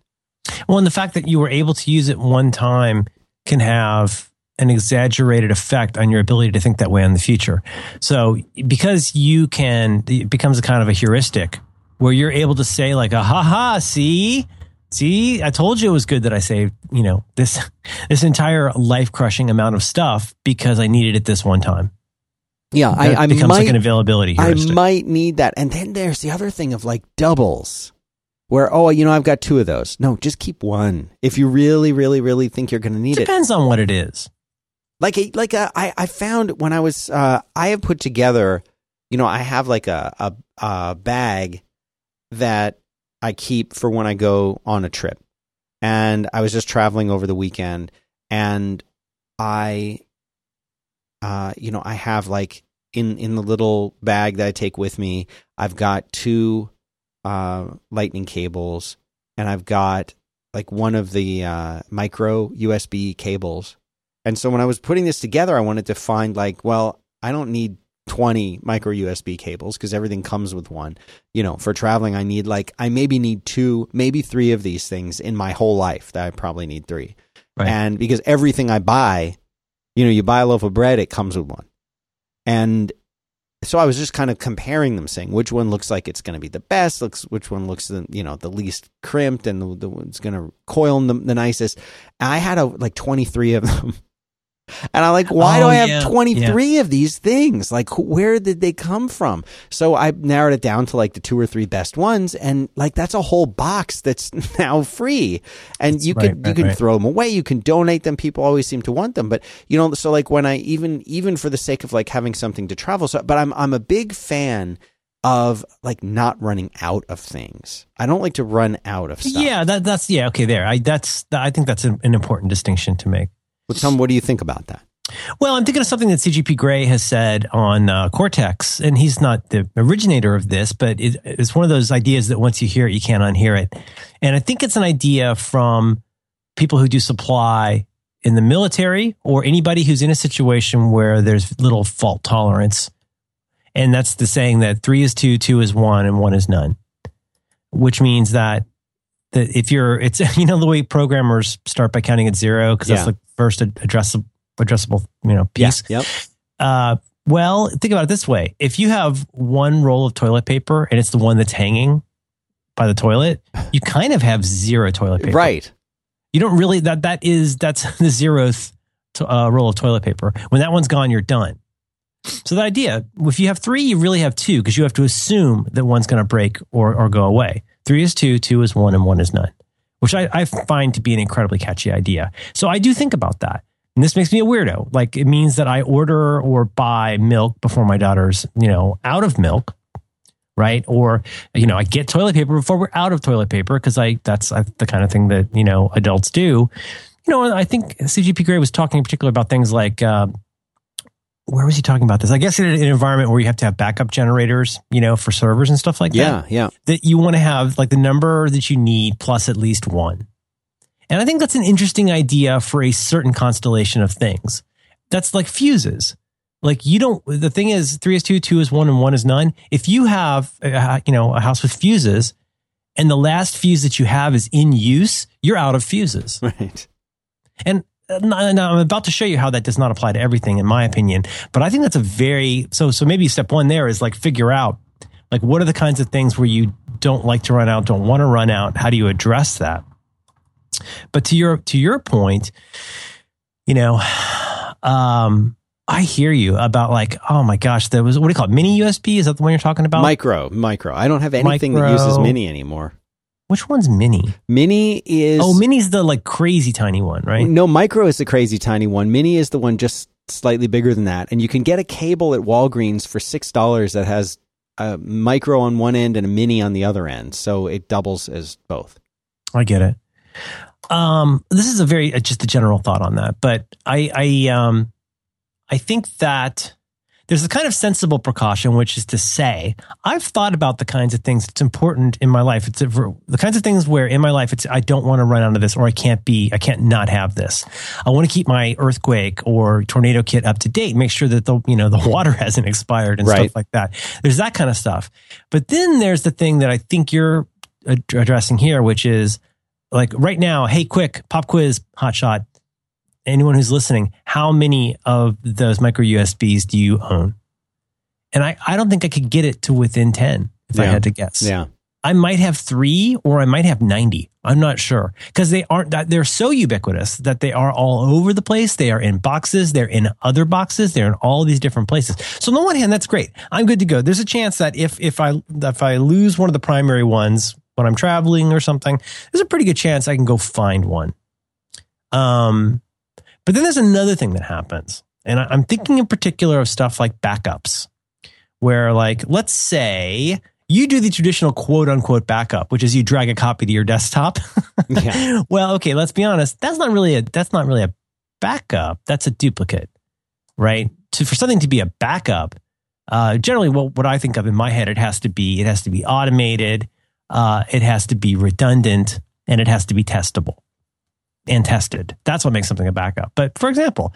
well, and the fact that you were able to use it one time can have an exaggerated effect on your ability to think that way in the future. So because you can, it becomes a kind of a heuristic where you're able to say like, a ha ha, see, see, I told you it was good that I saved, you know, this, *laughs* this entire life crushing amount of stuff because I needed it this one time. Yeah, I, I becomes might, like an availability. Heuristic. I might need that, and then there's the other thing of like doubles where oh you know I've got two of those. No, just keep one if you really really really think you're going to need Depends it. Depends on what it is. Like a, like a, I I found when I was uh, I have put together, you know, I have like a, a a bag that I keep for when I go on a trip. And I was just traveling over the weekend and I uh you know, I have like in in the little bag that I take with me, I've got two uh, lightning cables, and I've got like one of the uh, micro USB cables. And so when I was putting this together, I wanted to find like, well, I don't need 20 micro USB cables because everything comes with one. You know, for traveling, I need like, I maybe need two, maybe three of these things in my whole life that I probably need three. Right. And because everything I buy, you know, you buy a loaf of bread, it comes with one. And so I was just kind of comparing them, saying which one looks like it's going to be the best, looks which one looks the you know the least crimped, and the, the one's going to coil the, the nicest. I had a, like twenty three of them, and I'm like, why oh, do I have yeah, 23 yeah. of these things? Like, where did they come from? So I narrowed it down to like the two or three best ones. And like, that's a whole box that's *laughs* now free. And that's you right, could, right, you can right. throw them away. You can donate them. People always seem to want them. But, you know, so like when I even, even for the sake of like having something to travel. So, but I'm, I'm a big fan of like not running out of things. I don't like to run out of stuff. Yeah, that, that's yeah, okay. There, I that's I think that's an, an important distinction to make. Well, Tom, what do you think about that? Well, I'm thinking of something that CGP Grey has said on uh, Cortex, and he's not the originator of this, but it, it's one of those ideas that once you hear it, you can't unhear it. And I think it's an idea from people who do supply in the military or anybody who's in a situation where there's little fault tolerance. And that's the saying that three is two, two is one, and one is none, which means that that if you're, it's, *laughs* you know, the way programmers start by counting at zero, because yeah. that's the first addressable, addressable, you know, piece. Yeah. Yep. Uh, well, think about it this way. If you have one roll of toilet paper and it's the one that's hanging by the toilet, *sighs* you kind of have zero toilet paper. Right. You don't really, that, that is, that's *laughs* the zeroth to, uh, roll of toilet paper. When that one's gone, you're done. So the idea, if you have three, you really have two because you have to assume that one's going to break or, or go away. Three is two, two is one, and one is none, which I, I find to be an incredibly catchy idea. So I do think about that. And this makes me a weirdo. Like it means that I order or buy milk before my daughter's, you know, out of milk. right? Or, you know, I get toilet paper before we're out of toilet paper because I, that's the kind of thing that, you know, adults do. You know, I think CGP Grey was talking in particular about things like, uh, where was he talking about this? I guess in an environment where you have to have backup generators, you know, for servers and stuff like Yeah, that. yeah. Yeah. That you want to have like the number that you need plus at least one. And I think that's an interesting idea for a certain constellation of things. That's like fuses. Like you don't, the thing is three is two, two is one, and one is none. If you have, uh, you know, a house with fuses and the last fuse that you have is in use, you're out of fuses. *laughs* Right. And now I'm about to show you how that does not apply to everything, in my opinion. But I think that's a very so. So maybe step one there is like figure out like what are the kinds of things where you don't like to run out, don't want to run out. How do you address that? But to your to your point, you know, um, I hear you about like, oh my gosh, there was what do you call it? Mini USB? Is that the one you're talking about? Micro, micro. I don't have anything that uses mini anymore. Which one's mini? Mini is Oh, mini's the like crazy tiny one, right? No, micro is the crazy tiny one. Mini is the one just slightly bigger than that. And you can get a cable at Walgreens for six dollars that has a micro on one end and a mini on the other end. So it doubles as both. I get it. Um, this is a very uh, just a general thought on that, but I, I, um, I think that there's a kind of sensible precaution, which is to say, I've thought about the kinds of things that's important in my life. It's the kinds of things where in my life it's I don't want to run out of this, or I can't be, I can't not have this. I want to keep my earthquake or tornado kit up to date, make sure that the you know the *laughs* water hasn't expired and Right. stuff like that. There's that kind of stuff. But then there's the thing that I think you're ad- addressing here, which is like right now, hey, quick pop quiz, hot shot. Anyone who's listening, how many of those micro USBs do you own? And I, I don't think I could get it to within 10 if I had to guess. Yeah. I might have three or I might have 90. I'm not sure because they aren't that they're so ubiquitous that they are all over the place. They are in boxes. They're in other boxes. They're in all these different places. So on the one hand, that's great. I'm good to go. There's a chance that if, if I, if I lose one of the primary ones when I'm traveling or something, there's a pretty good chance I can go find one. Um, but then there's another thing that happens. And I'm thinking in particular of stuff like backups where like, let's say you do the traditional quote unquote backup, which is you drag a copy to your desktop. *laughs* Yeah. well, okay, let's be honest. That's not really a that's not really a backup. That's a duplicate, right? To for something to be a backup, uh, generally, what what I think of in my head, it has to be it has to be automated, uh, it has to be redundant, and it has to be testable and tested. That's what makes something a backup. But for example,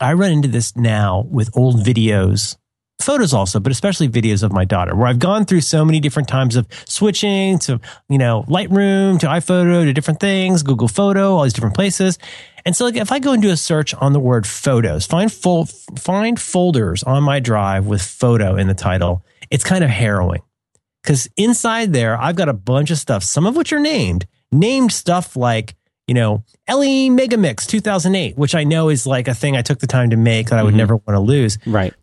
I run into this now with old videos, photos also, but especially videos of my daughter, where I've gone through so many different times of switching to, you know, Lightroom to iPhoto to different things, Google Photo, all these different places. And so like if I go and do a search on the word photos, find full, find folders on my drive with photo in the title, it's kind of harrowing. Cause inside there, I've got a bunch of stuff, some of which are named, named stuff like, you know, LE Megamix 2008, which I know is like a thing I took the time to make that I would Mhm. never want to lose. Right.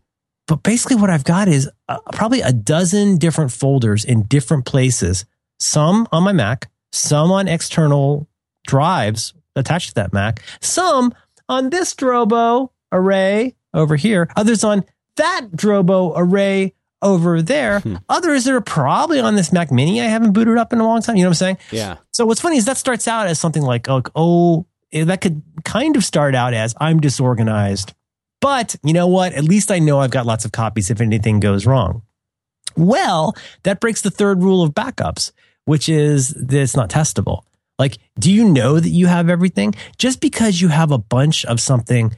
But basically, what I've got is uh, probably a dozen different folders in different places, some on my Mac, some on external drives attached to that Mac, some on this Drobo array over here, others on that Drobo array over there, Hmm. others that are probably on this Mac Mini I haven't booted up in a long time. You know what I'm saying? Yeah. So what's funny is that starts out as something like, oh, oh, eh, that could kind of start out as I'm disorganized. But you know what? At least I know I've got lots of copies if anything goes wrong. Well, that breaks the third rule of backups, which is that it's not testable. Like, do you know that you have everything? Just because you have a bunch of something,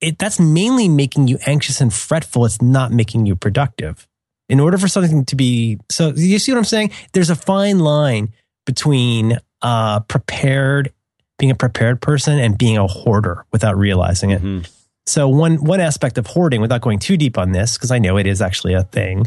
it, that's mainly making you anxious and fretful. It's not making you productive. In order for something to be, so you see what I'm saying? There's a fine line between uh, prepared, being a prepared person and being a hoarder without realizing it. Mhm. So one one aspect of hoarding, without going too deep on this, because I know it is actually a thing,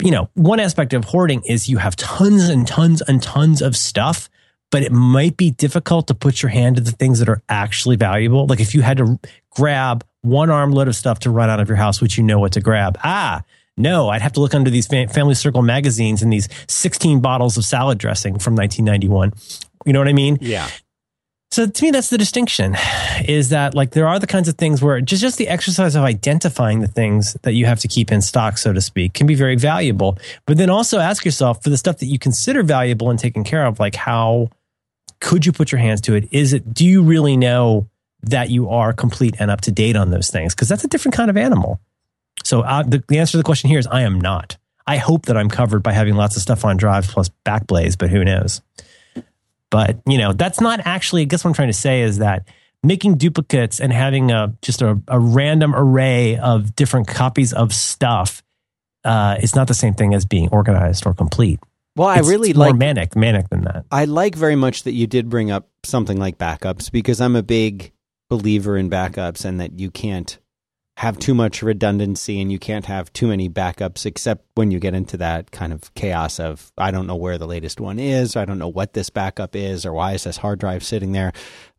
you know, one aspect of hoarding is you have tons and tons and tons of stuff, but it might be difficult to put your hand to the things that are actually valuable. Like if you had to grab one armload of stuff to run out of your house, would you know what to grab? Ah, no, I'd have to look under these Family Circle magazines and these 16 bottles of salad dressing from 1991. You know what I mean? Yeah. So to me, that's the distinction is that like there are the kinds of things where just, just the exercise of identifying the things that you have to keep in stock, so to speak, can be very valuable. But then also ask yourself for the stuff that you consider valuable and taken care of, like how could you put your hands to it? Is it, do you really know that you are complete and up to date on those things? Because that's a different kind of animal. So uh, the, the answer to the question here is I am not. I hope that I'm covered by having lots of stuff on drives plus Backblaze, but who knows? But you know, that's not actually. I guess what I'm trying to say is that making duplicates and having a just a, a random array of different copies of stuff uh, is not the same thing as being organized or complete. Well, I It's- really it's more like manic, manic than that. I like very much that you did bring up something like backups because I'm a big believer in backups and that you can't have too much redundancy and you can't have too many backups except when you get into that kind of chaos of I don't know where the latest one is, I don't know what this backup is or why is this hard drive sitting there.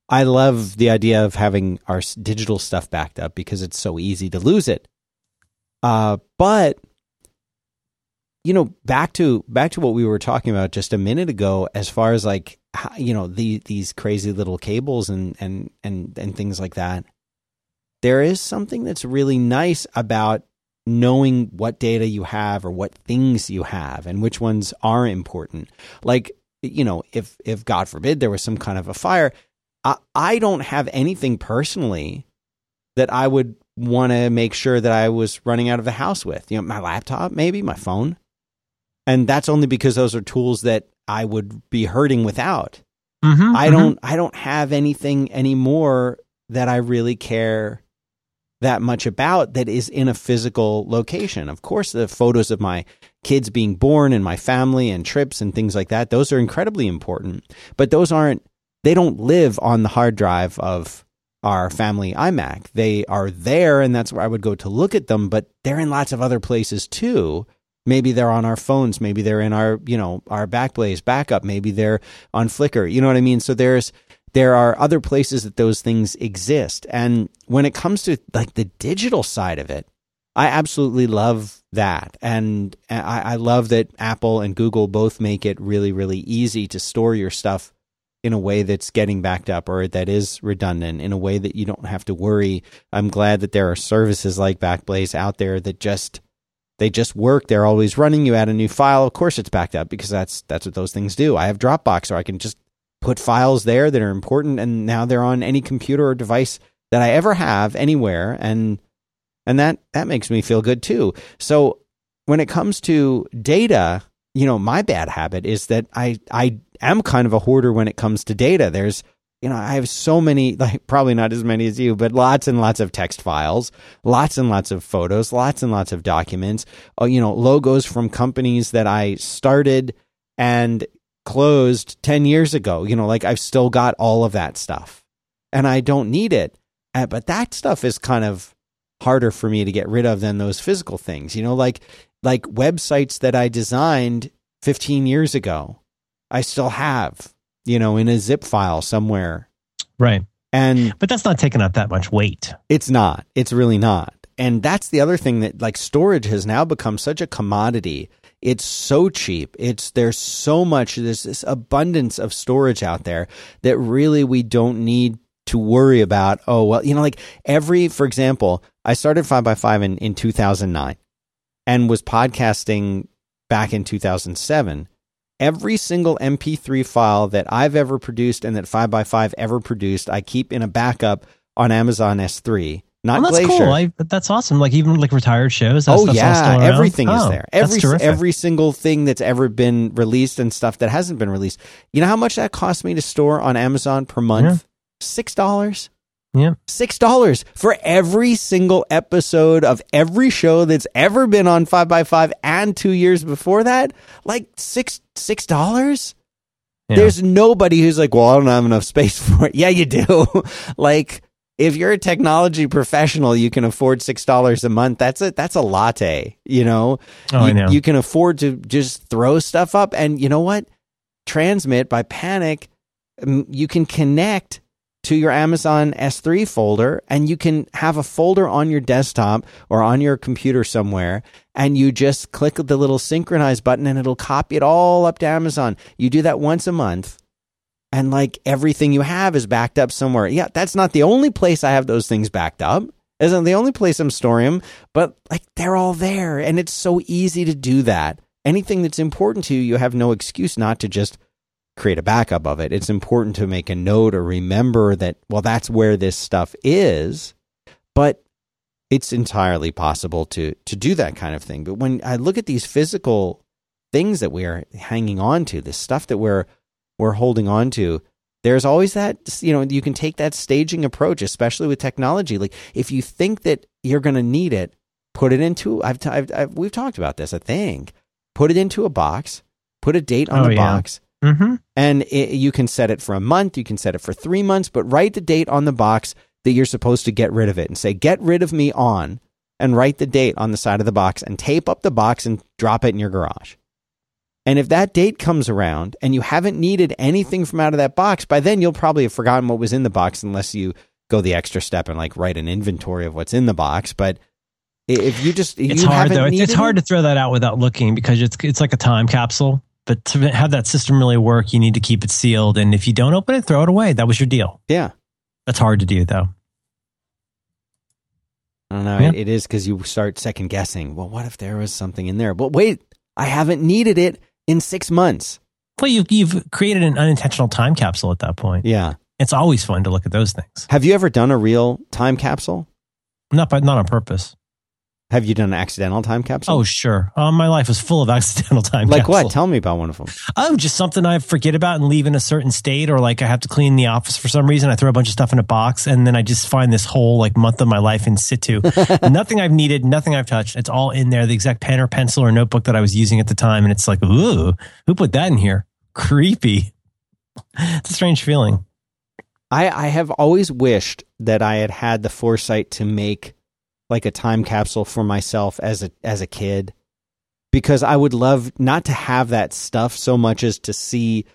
I love the idea of having our digital stuff backed up because it's so easy to lose it. Uh, but you know, back to back to what we were talking about just a minute ago, as far as like you know the, these crazy little cables and and and and things like that. There is something that's really nice about knowing what data you have or what things you have and which ones are important. Like you know, if if God forbid there was some kind of a fire, I, I don't have anything personally that I would want to make sure that I was running out of the house with. You know, my laptop, maybe my phone. And that's only because those are tools that I would be hurting without. Mm-hmm, I don't I don't have anything anymore that I really care that much about that is in a physical location. Of course, the photos of my kids being born and my family and trips and things like that, those are incredibly important. But those aren't they don't live on the hard drive of our family iMac. They are there and that's where I would go to look at them, but they're in lots of other places too. Maybe they're on our phones, maybe they're in our, you know, our Backblaze backup, maybe they're on Flickr. You know what I mean? So there's there are other places that those things exist. And when it comes to like the digital side of it, I absolutely love that. And I, I love that Apple and Google both make it really, really easy to store your stuff in a way that's getting backed up or that is redundant in a way that you don't have to worry. I'm glad that there are services like Backblaze out there that just they just work. They're always running. You add a new file, of course it's backed up because that's that's what those things do. I have Dropbox, so I can just put files there that are important, and now they're on any computer or device that I ever have anywhere, and and that that makes me feel good too. So when it comes to data, you know, my bad habit is that I I am kind of a hoarder when it comes to data. There's you know, I have so many, *laughs* like probably not as many as you, but lots and lots of text files, lots and lots of photos, lots and lots of documents, uh, you know, logos from companies that I started and closed 10 years ago. You know, like I've still got all of that stuff and I don't need it. Uh, But that stuff is kind of harder for me to get rid of than those physical things, you know, like, like websites that I designed 15 years ago, I still have, you know, in a zip file somewhere. Right. And But that's not taking up that much weight. it's not. It's really not. And that's the other thing that like storage has now become such a commodity. It's so cheap. It's there's so much there's this abundance of storage out there that really we don't need to worry about, oh well, you know, like every for example, I started five by five in, in two thousand nine and was podcasting back in two thousand seven. Every single MP3 file that I've ever produced and that 5x5 ever produced, I keep in a backup on Amazon S3. Not Well, that's Glacier. cool. I, that's awesome. Like even like retired shows. That oh yeah, around? everything is Oh, there. Every every single thing that's ever been released and stuff that hasn't been released. You know how much that cost me to store on Amazon per month? Six dollars. Yeah. Six dollars for every single episode of every show that's ever been on five by five and two years before that. Like six six dollars? Yeah. There's nobody who's like, well, I don't have enough space *laughs* for it. Yeah, you do. *laughs* like, if you're a technology professional, you can afford six dollars a month. That's a that's a latte. You know, Oh, you, I know. you can afford to just throw stuff up, and you know what? Transmit by Panic, you can connect to your Amazon S3 folder, and you can have a folder on your desktop or on your computer somewhere, and you just click the little synchronize button, and it'll copy it all up to Amazon. You do that once a month and like everything you have is backed up somewhere. Yeah, that's not the only place I have those things backed up. Isn't the only place I'm storing them, but like they're all there and it's so easy to do that. Anything that's important to you, you have no excuse not to just create a backup of it. It's important to make a note or remember that, well, that's where this stuff is. But it's entirely possible to to do that kind of thing. But when I look at these physical things that we are hanging on to, this stuff that we're we're holding on to, there's always that you know you can take that staging approach, especially with technology. Like if you think that you're going to need it, put it into. I've, t- I've, I've we've talked about this. I think put it into a box, put a date on Oh, the yeah. box, Mm-hmm. and it, you can set it for a month, you can set it for three months, but write the date on the box that you're supposed to get rid of it and say, get rid of me on, and write the date on the side of the box and tape up the box and drop it in your garage. And if that date comes around and you haven't needed anything from out of that box, by then you'll probably have forgotten what was in the box unless you go the extra step and like write an inventory of what's in the box. But if you just, It's you hard though. It's, needed it's hard to throw that out without looking because it's it's like a time capsule. But to have that system really work, you need to keep it sealed. And if you don't open it, throw it away. That was your deal. Yeah. That's hard to do though. I don't know. Yeah. It, it is because you start second guessing. Well, what if there was something in there? But wait, I haven't needed it in six months. Well, you've you've created an unintentional time capsule at that point. Yeah. It's always fun to look at those things. Have you ever done a real time capsule? Not by, not on purpose. Have you done an accidental time capsule? Oh, sure. Um, my life was full of *laughs* accidental time. like capsules. what? Tell me about one of them. Oh, just something I forget about and leave in a certain state, or like I have to clean the office for some reason. I throw a bunch of stuff in a box, and then I just find this whole like month of my life in situ. *laughs* nothing I've needed, nothing I've touched. It's all in there. The exact pen or pencil or notebook that I was using at the time, and it's like, ooh, who put that in here? Creepy. *laughs* It's a strange feeling. I, I have always wished that I had had the foresight to make like a time capsule for myself as a as a kid because I would love not to have that stuff so much as to see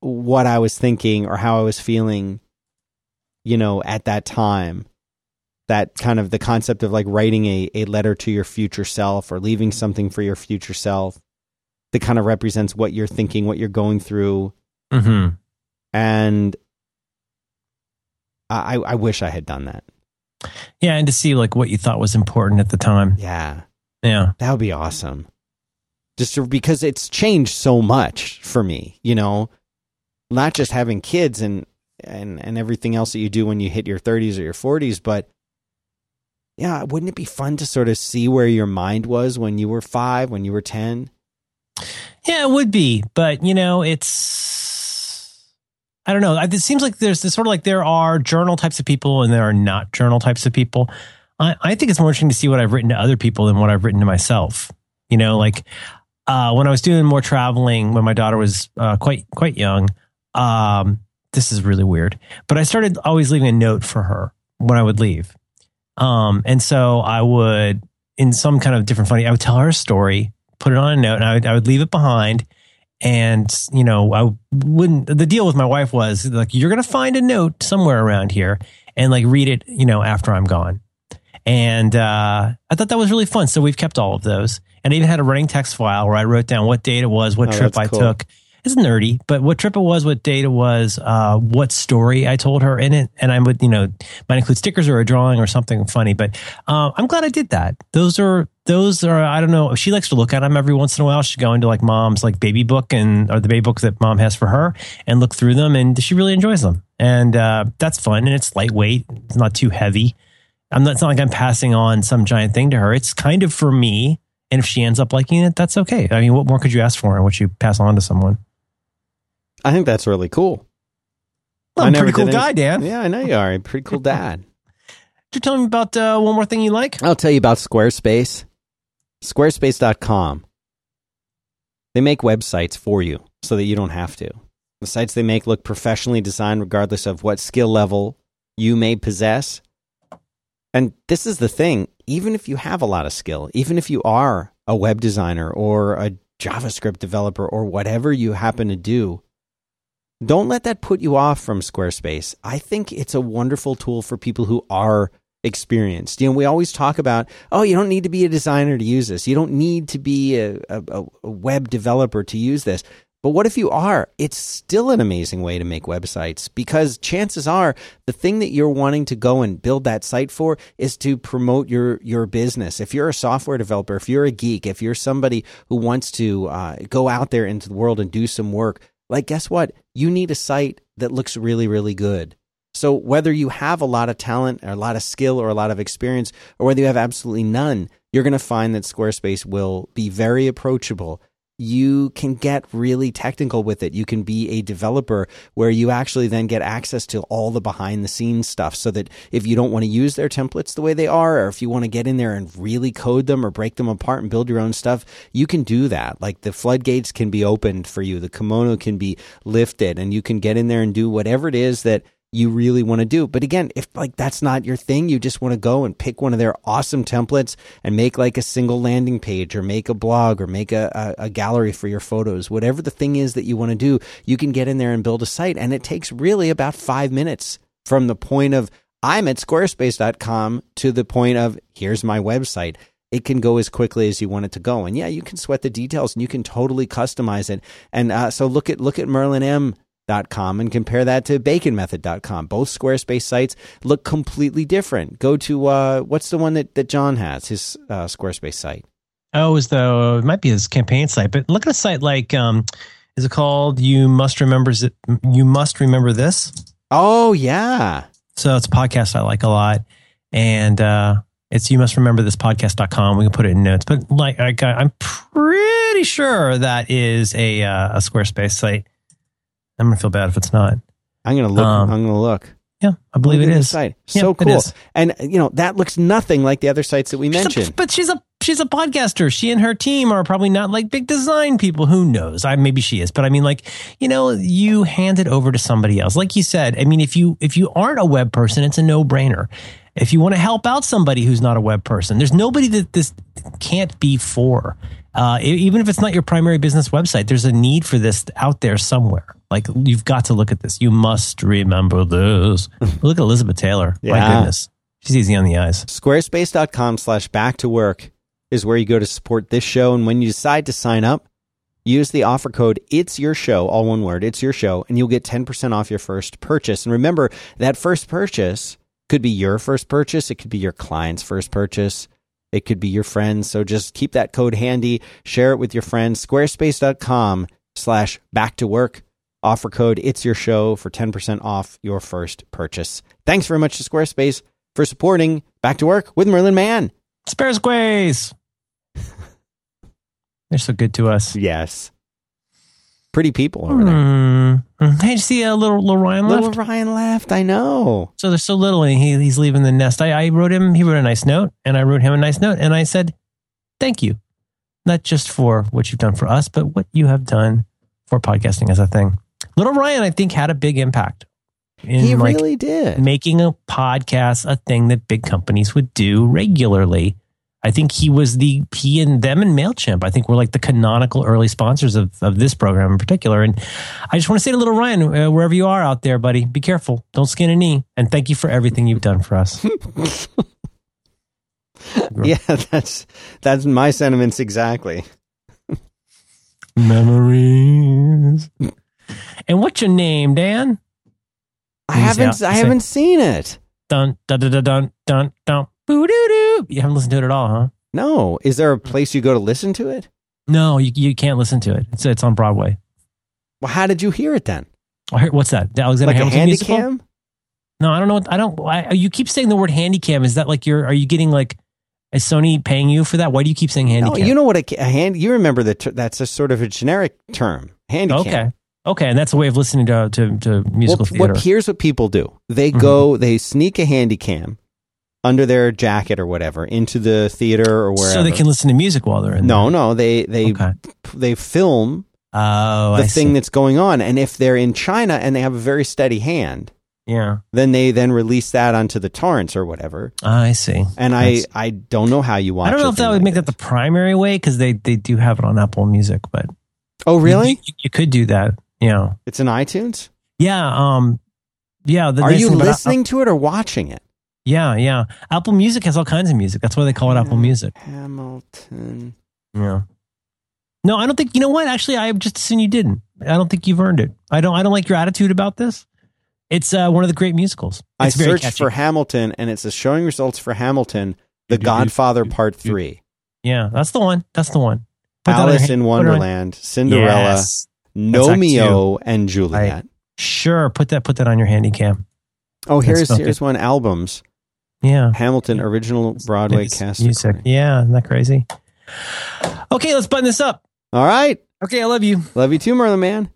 what I was thinking or how I was feeling you know at that time that kind of the concept of like writing a, a letter to your future self or leaving something for your future self that kind of represents what you're thinking what you're going through Mm-hmm. and I, I wish I had done that. Yeah, and to see like what you thought was important at the time. Yeah, Yeah. that would be awesome. Just to, because it's changed so much for me, you know, not just having kids and and and everything else that you do when you hit your 30s or your 40s, but yeah, wouldn't it be fun to sort of see where your mind was when you were 5, when you were 10? Yeah, it would be, but you know, it's I don't know. It seems like there's this sort of like there are journal types of people and there are not journal types of people. I, I think it's more interesting to see what I've written to other people than what I've written to myself. You know, like uh, when I was doing more traveling when my daughter was uh, quite quite young. Um, this is really weird, but I started always leaving a note for her when I would leave. Um, and so I would, in some kind of different funny, I would tell her a story, put it on a note, and I would, I would leave it behind. And, you know, I wouldn't, the deal with my wife was like, you're going to find a note somewhere around here and like read it, you know, after I'm gone. And uh, I thought that was really fun. So we've kept all of those. And I even had a running text file where I wrote down what date it was, what Oh, trip I cool. took. It's nerdy, but what trip it was, what data was, uh, what story I told her in it. And I would, you know, might include stickers or a drawing or something funny. But uh, I'm glad I did that. Those are, those are, I don't know. She likes to look at them every once in a while. She'd go into like mom's like baby book and, or the baby book that mom has for her and look through them. And she really enjoys them. And uh, that's fun. And it's lightweight, it's not too heavy. I'm not, it's not like I'm passing on some giant thing to her. It's kind of for me. And if she ends up liking it, that's okay. I mean, what more could you ask for and what you pass on to someone? I think that's really cool. Well, I'm a pretty cool any- guy, Dan. Yeah, I know you are. A pretty cool *laughs* dad. Could you tell me about uh, one more thing you like? I'll tell you about Squarespace. Squarespace.com. They make websites for you so that you don't have to. The sites they make look professionally designed regardless of what skill level you may possess. And this is the thing, even if you have a lot of skill, even if you are a web designer or a JavaScript developer or whatever you happen to do, don't let that put you off from Squarespace. I think it's a wonderful tool for people who are experienced. You know, we always talk about, oh, you don't need to be a designer to use this. You don't need to be a, a, a web developer to use this. But what if you are? It's still an amazing way to make websites because chances are the thing that you're wanting to go and build that site for is to promote your your business. If you're a software developer, if you're a geek, if you're somebody who wants to uh, go out there into the world and do some work, like guess what? You need a site that looks really really good. So whether you have a lot of talent or a lot of skill or a lot of experience or whether you have absolutely none, you're going to find that Squarespace will be very approachable you can get really technical with it. You can be a developer where you actually then get access to all the behind the scenes stuff so that if you don't want to use their templates the way they are, or if you want to get in there and really code them or break them apart and build your own stuff, you can do that. Like the floodgates can be opened for you. The kimono can be lifted and you can get in there and do whatever it is that you really want to do. But again, if like that's not your thing, you just want to go and pick one of their awesome templates and make like a single landing page or make a blog or make a, a, a, gallery for your photos, whatever the thing is that you want to do, you can get in there and build a site. And it takes really about five minutes from the point of I'm at squarespace.com to the point of here's my website. It can go as quickly as you want it to go. And yeah, you can sweat the details and you can totally customize it. And uh, so look at, look at Merlin M Com and compare that to baconmethod.com. Both Squarespace sites look completely different. Go to uh, what's the one that, that John has, his uh, Squarespace site? Oh, is the it might be his campaign site, but look at a site like um, is it called You Must Remember You Must Remember This? Oh yeah. So it's a podcast I like a lot. And uh, it's you must remember this podcast.com. We can put it in notes. But like I, I'm pretty sure that is a uh, a Squarespace site. I'm gonna feel bad if it's not. I'm gonna look. Um, I'm gonna look. Yeah, I believe it is. Site. So yeah, cool. And you know that looks nothing like the other sites that we she's mentioned. A, but she's a she's a podcaster. She and her team are probably not like big design people. Who knows? I maybe she is, but I mean, like you know, you hand it over to somebody else. Like you said, I mean, if you if you aren't a web person, it's a no brainer. If you want to help out somebody who's not a web person, there's nobody that this can't be for. Uh, even if it's not your primary business website, there's a need for this out there somewhere. Like you've got to look at this. You must remember this. *laughs* look at Elizabeth Taylor. Yeah. My goodness. She's easy on the eyes. Squarespace.com slash back to work is where you go to support this show. And when you decide to sign up, use the offer code It's Your Show, all one word, It's Your Show, and you'll get 10% off your first purchase. And remember, that first purchase could be your first purchase, it could be your client's first purchase. It could be your friends. So just keep that code handy. Share it with your friends. Squarespace.com slash back to work. Offer code It's Your Show for 10% off your first purchase. Thanks very much to Squarespace for supporting Back to Work with Merlin Mann. Squarespace. *laughs* They're so good to us. Yes. Pretty people over there. Mm. Hey, did you see a little, little Ryan left? Little Ryan left. I know. So they're so little, and he, he's leaving the nest. I, I wrote him. He wrote a nice note, and I wrote him a nice note, and I said, "Thank you, not just for what you've done for us, but what you have done for podcasting as a thing." Little Ryan, I think, had a big impact. In he like really did making a podcast a thing that big companies would do regularly. I think he was the he and them and Mailchimp. I think were like the canonical early sponsors of of this program in particular. And I just want to say to little Ryan, uh, wherever you are out there, buddy, be careful. Don't skin a knee. And thank you for everything you've done for us. *laughs* yeah, that's that's my sentiments exactly. Memories. and what's your name, Dan? I haven't I haven't seen it. Dun dun dun dun dun dun. Boo doo doo. You haven't listened to it at all, huh? No. Is there a place you go to listen to it? No, you you can't listen to it. It's it's on Broadway. Well, how did you hear it then? I heard, what's that? The Alexander like Hamilton a handy musical? cam? No, I don't know. What, I don't. I, you keep saying the word handy cam. Is that like you're? Are you getting like? Is Sony paying you for that? Why do you keep saying handy No, you know what a, a hand. You remember that that's a sort of a generic term. Handy okay. Okay, and that's a way of listening to to, to musical well, theater. What, here's what people do: they mm-hmm. go, they sneak a handy cam under their jacket or whatever into the theater or wherever, so they can listen to music while they're in. No, there. no, they they Okay. they film Oh, the I thing see. that's going on, and if they're in China and they have a very steady hand, yeah, then they then release that onto the torrents or whatever. I see. And I I don't know how you watch. I don't know if that would like make that the primary way because they they do have it on Apple Music, but Oh, really? You, you- you could do that. Yeah, It's in iTunes. yeah, um, yeah. The Are you about- listening to it or watching it? Yeah, yeah. Apple Music has all kinds of music. That's why they call it Apple Music. Hamilton. Yeah. No, I don't think. You know what? Actually, I just assume you didn't I don't think you've earned it. I don't. I don't like your attitude about this. It's uh, one of the great musicals. I It's very searched catchy. for Hamilton, and it's a showing results for Hamilton, The Godfather Part. Three, Yeah, that's the one. That's the one. Put that on Alice in put on- Wonderland, Cinderella, Yes. Gnomeo, and Juliet. Sure. Put that. Put that on your handy cam. Oh, here's That's here's one albums: Yeah. Hamilton original Broadway It's cast. music. recording. Yeah, isn't that crazy? Okay, let's button this up. All right, Okay, I love you. love you too, Merlin Mann.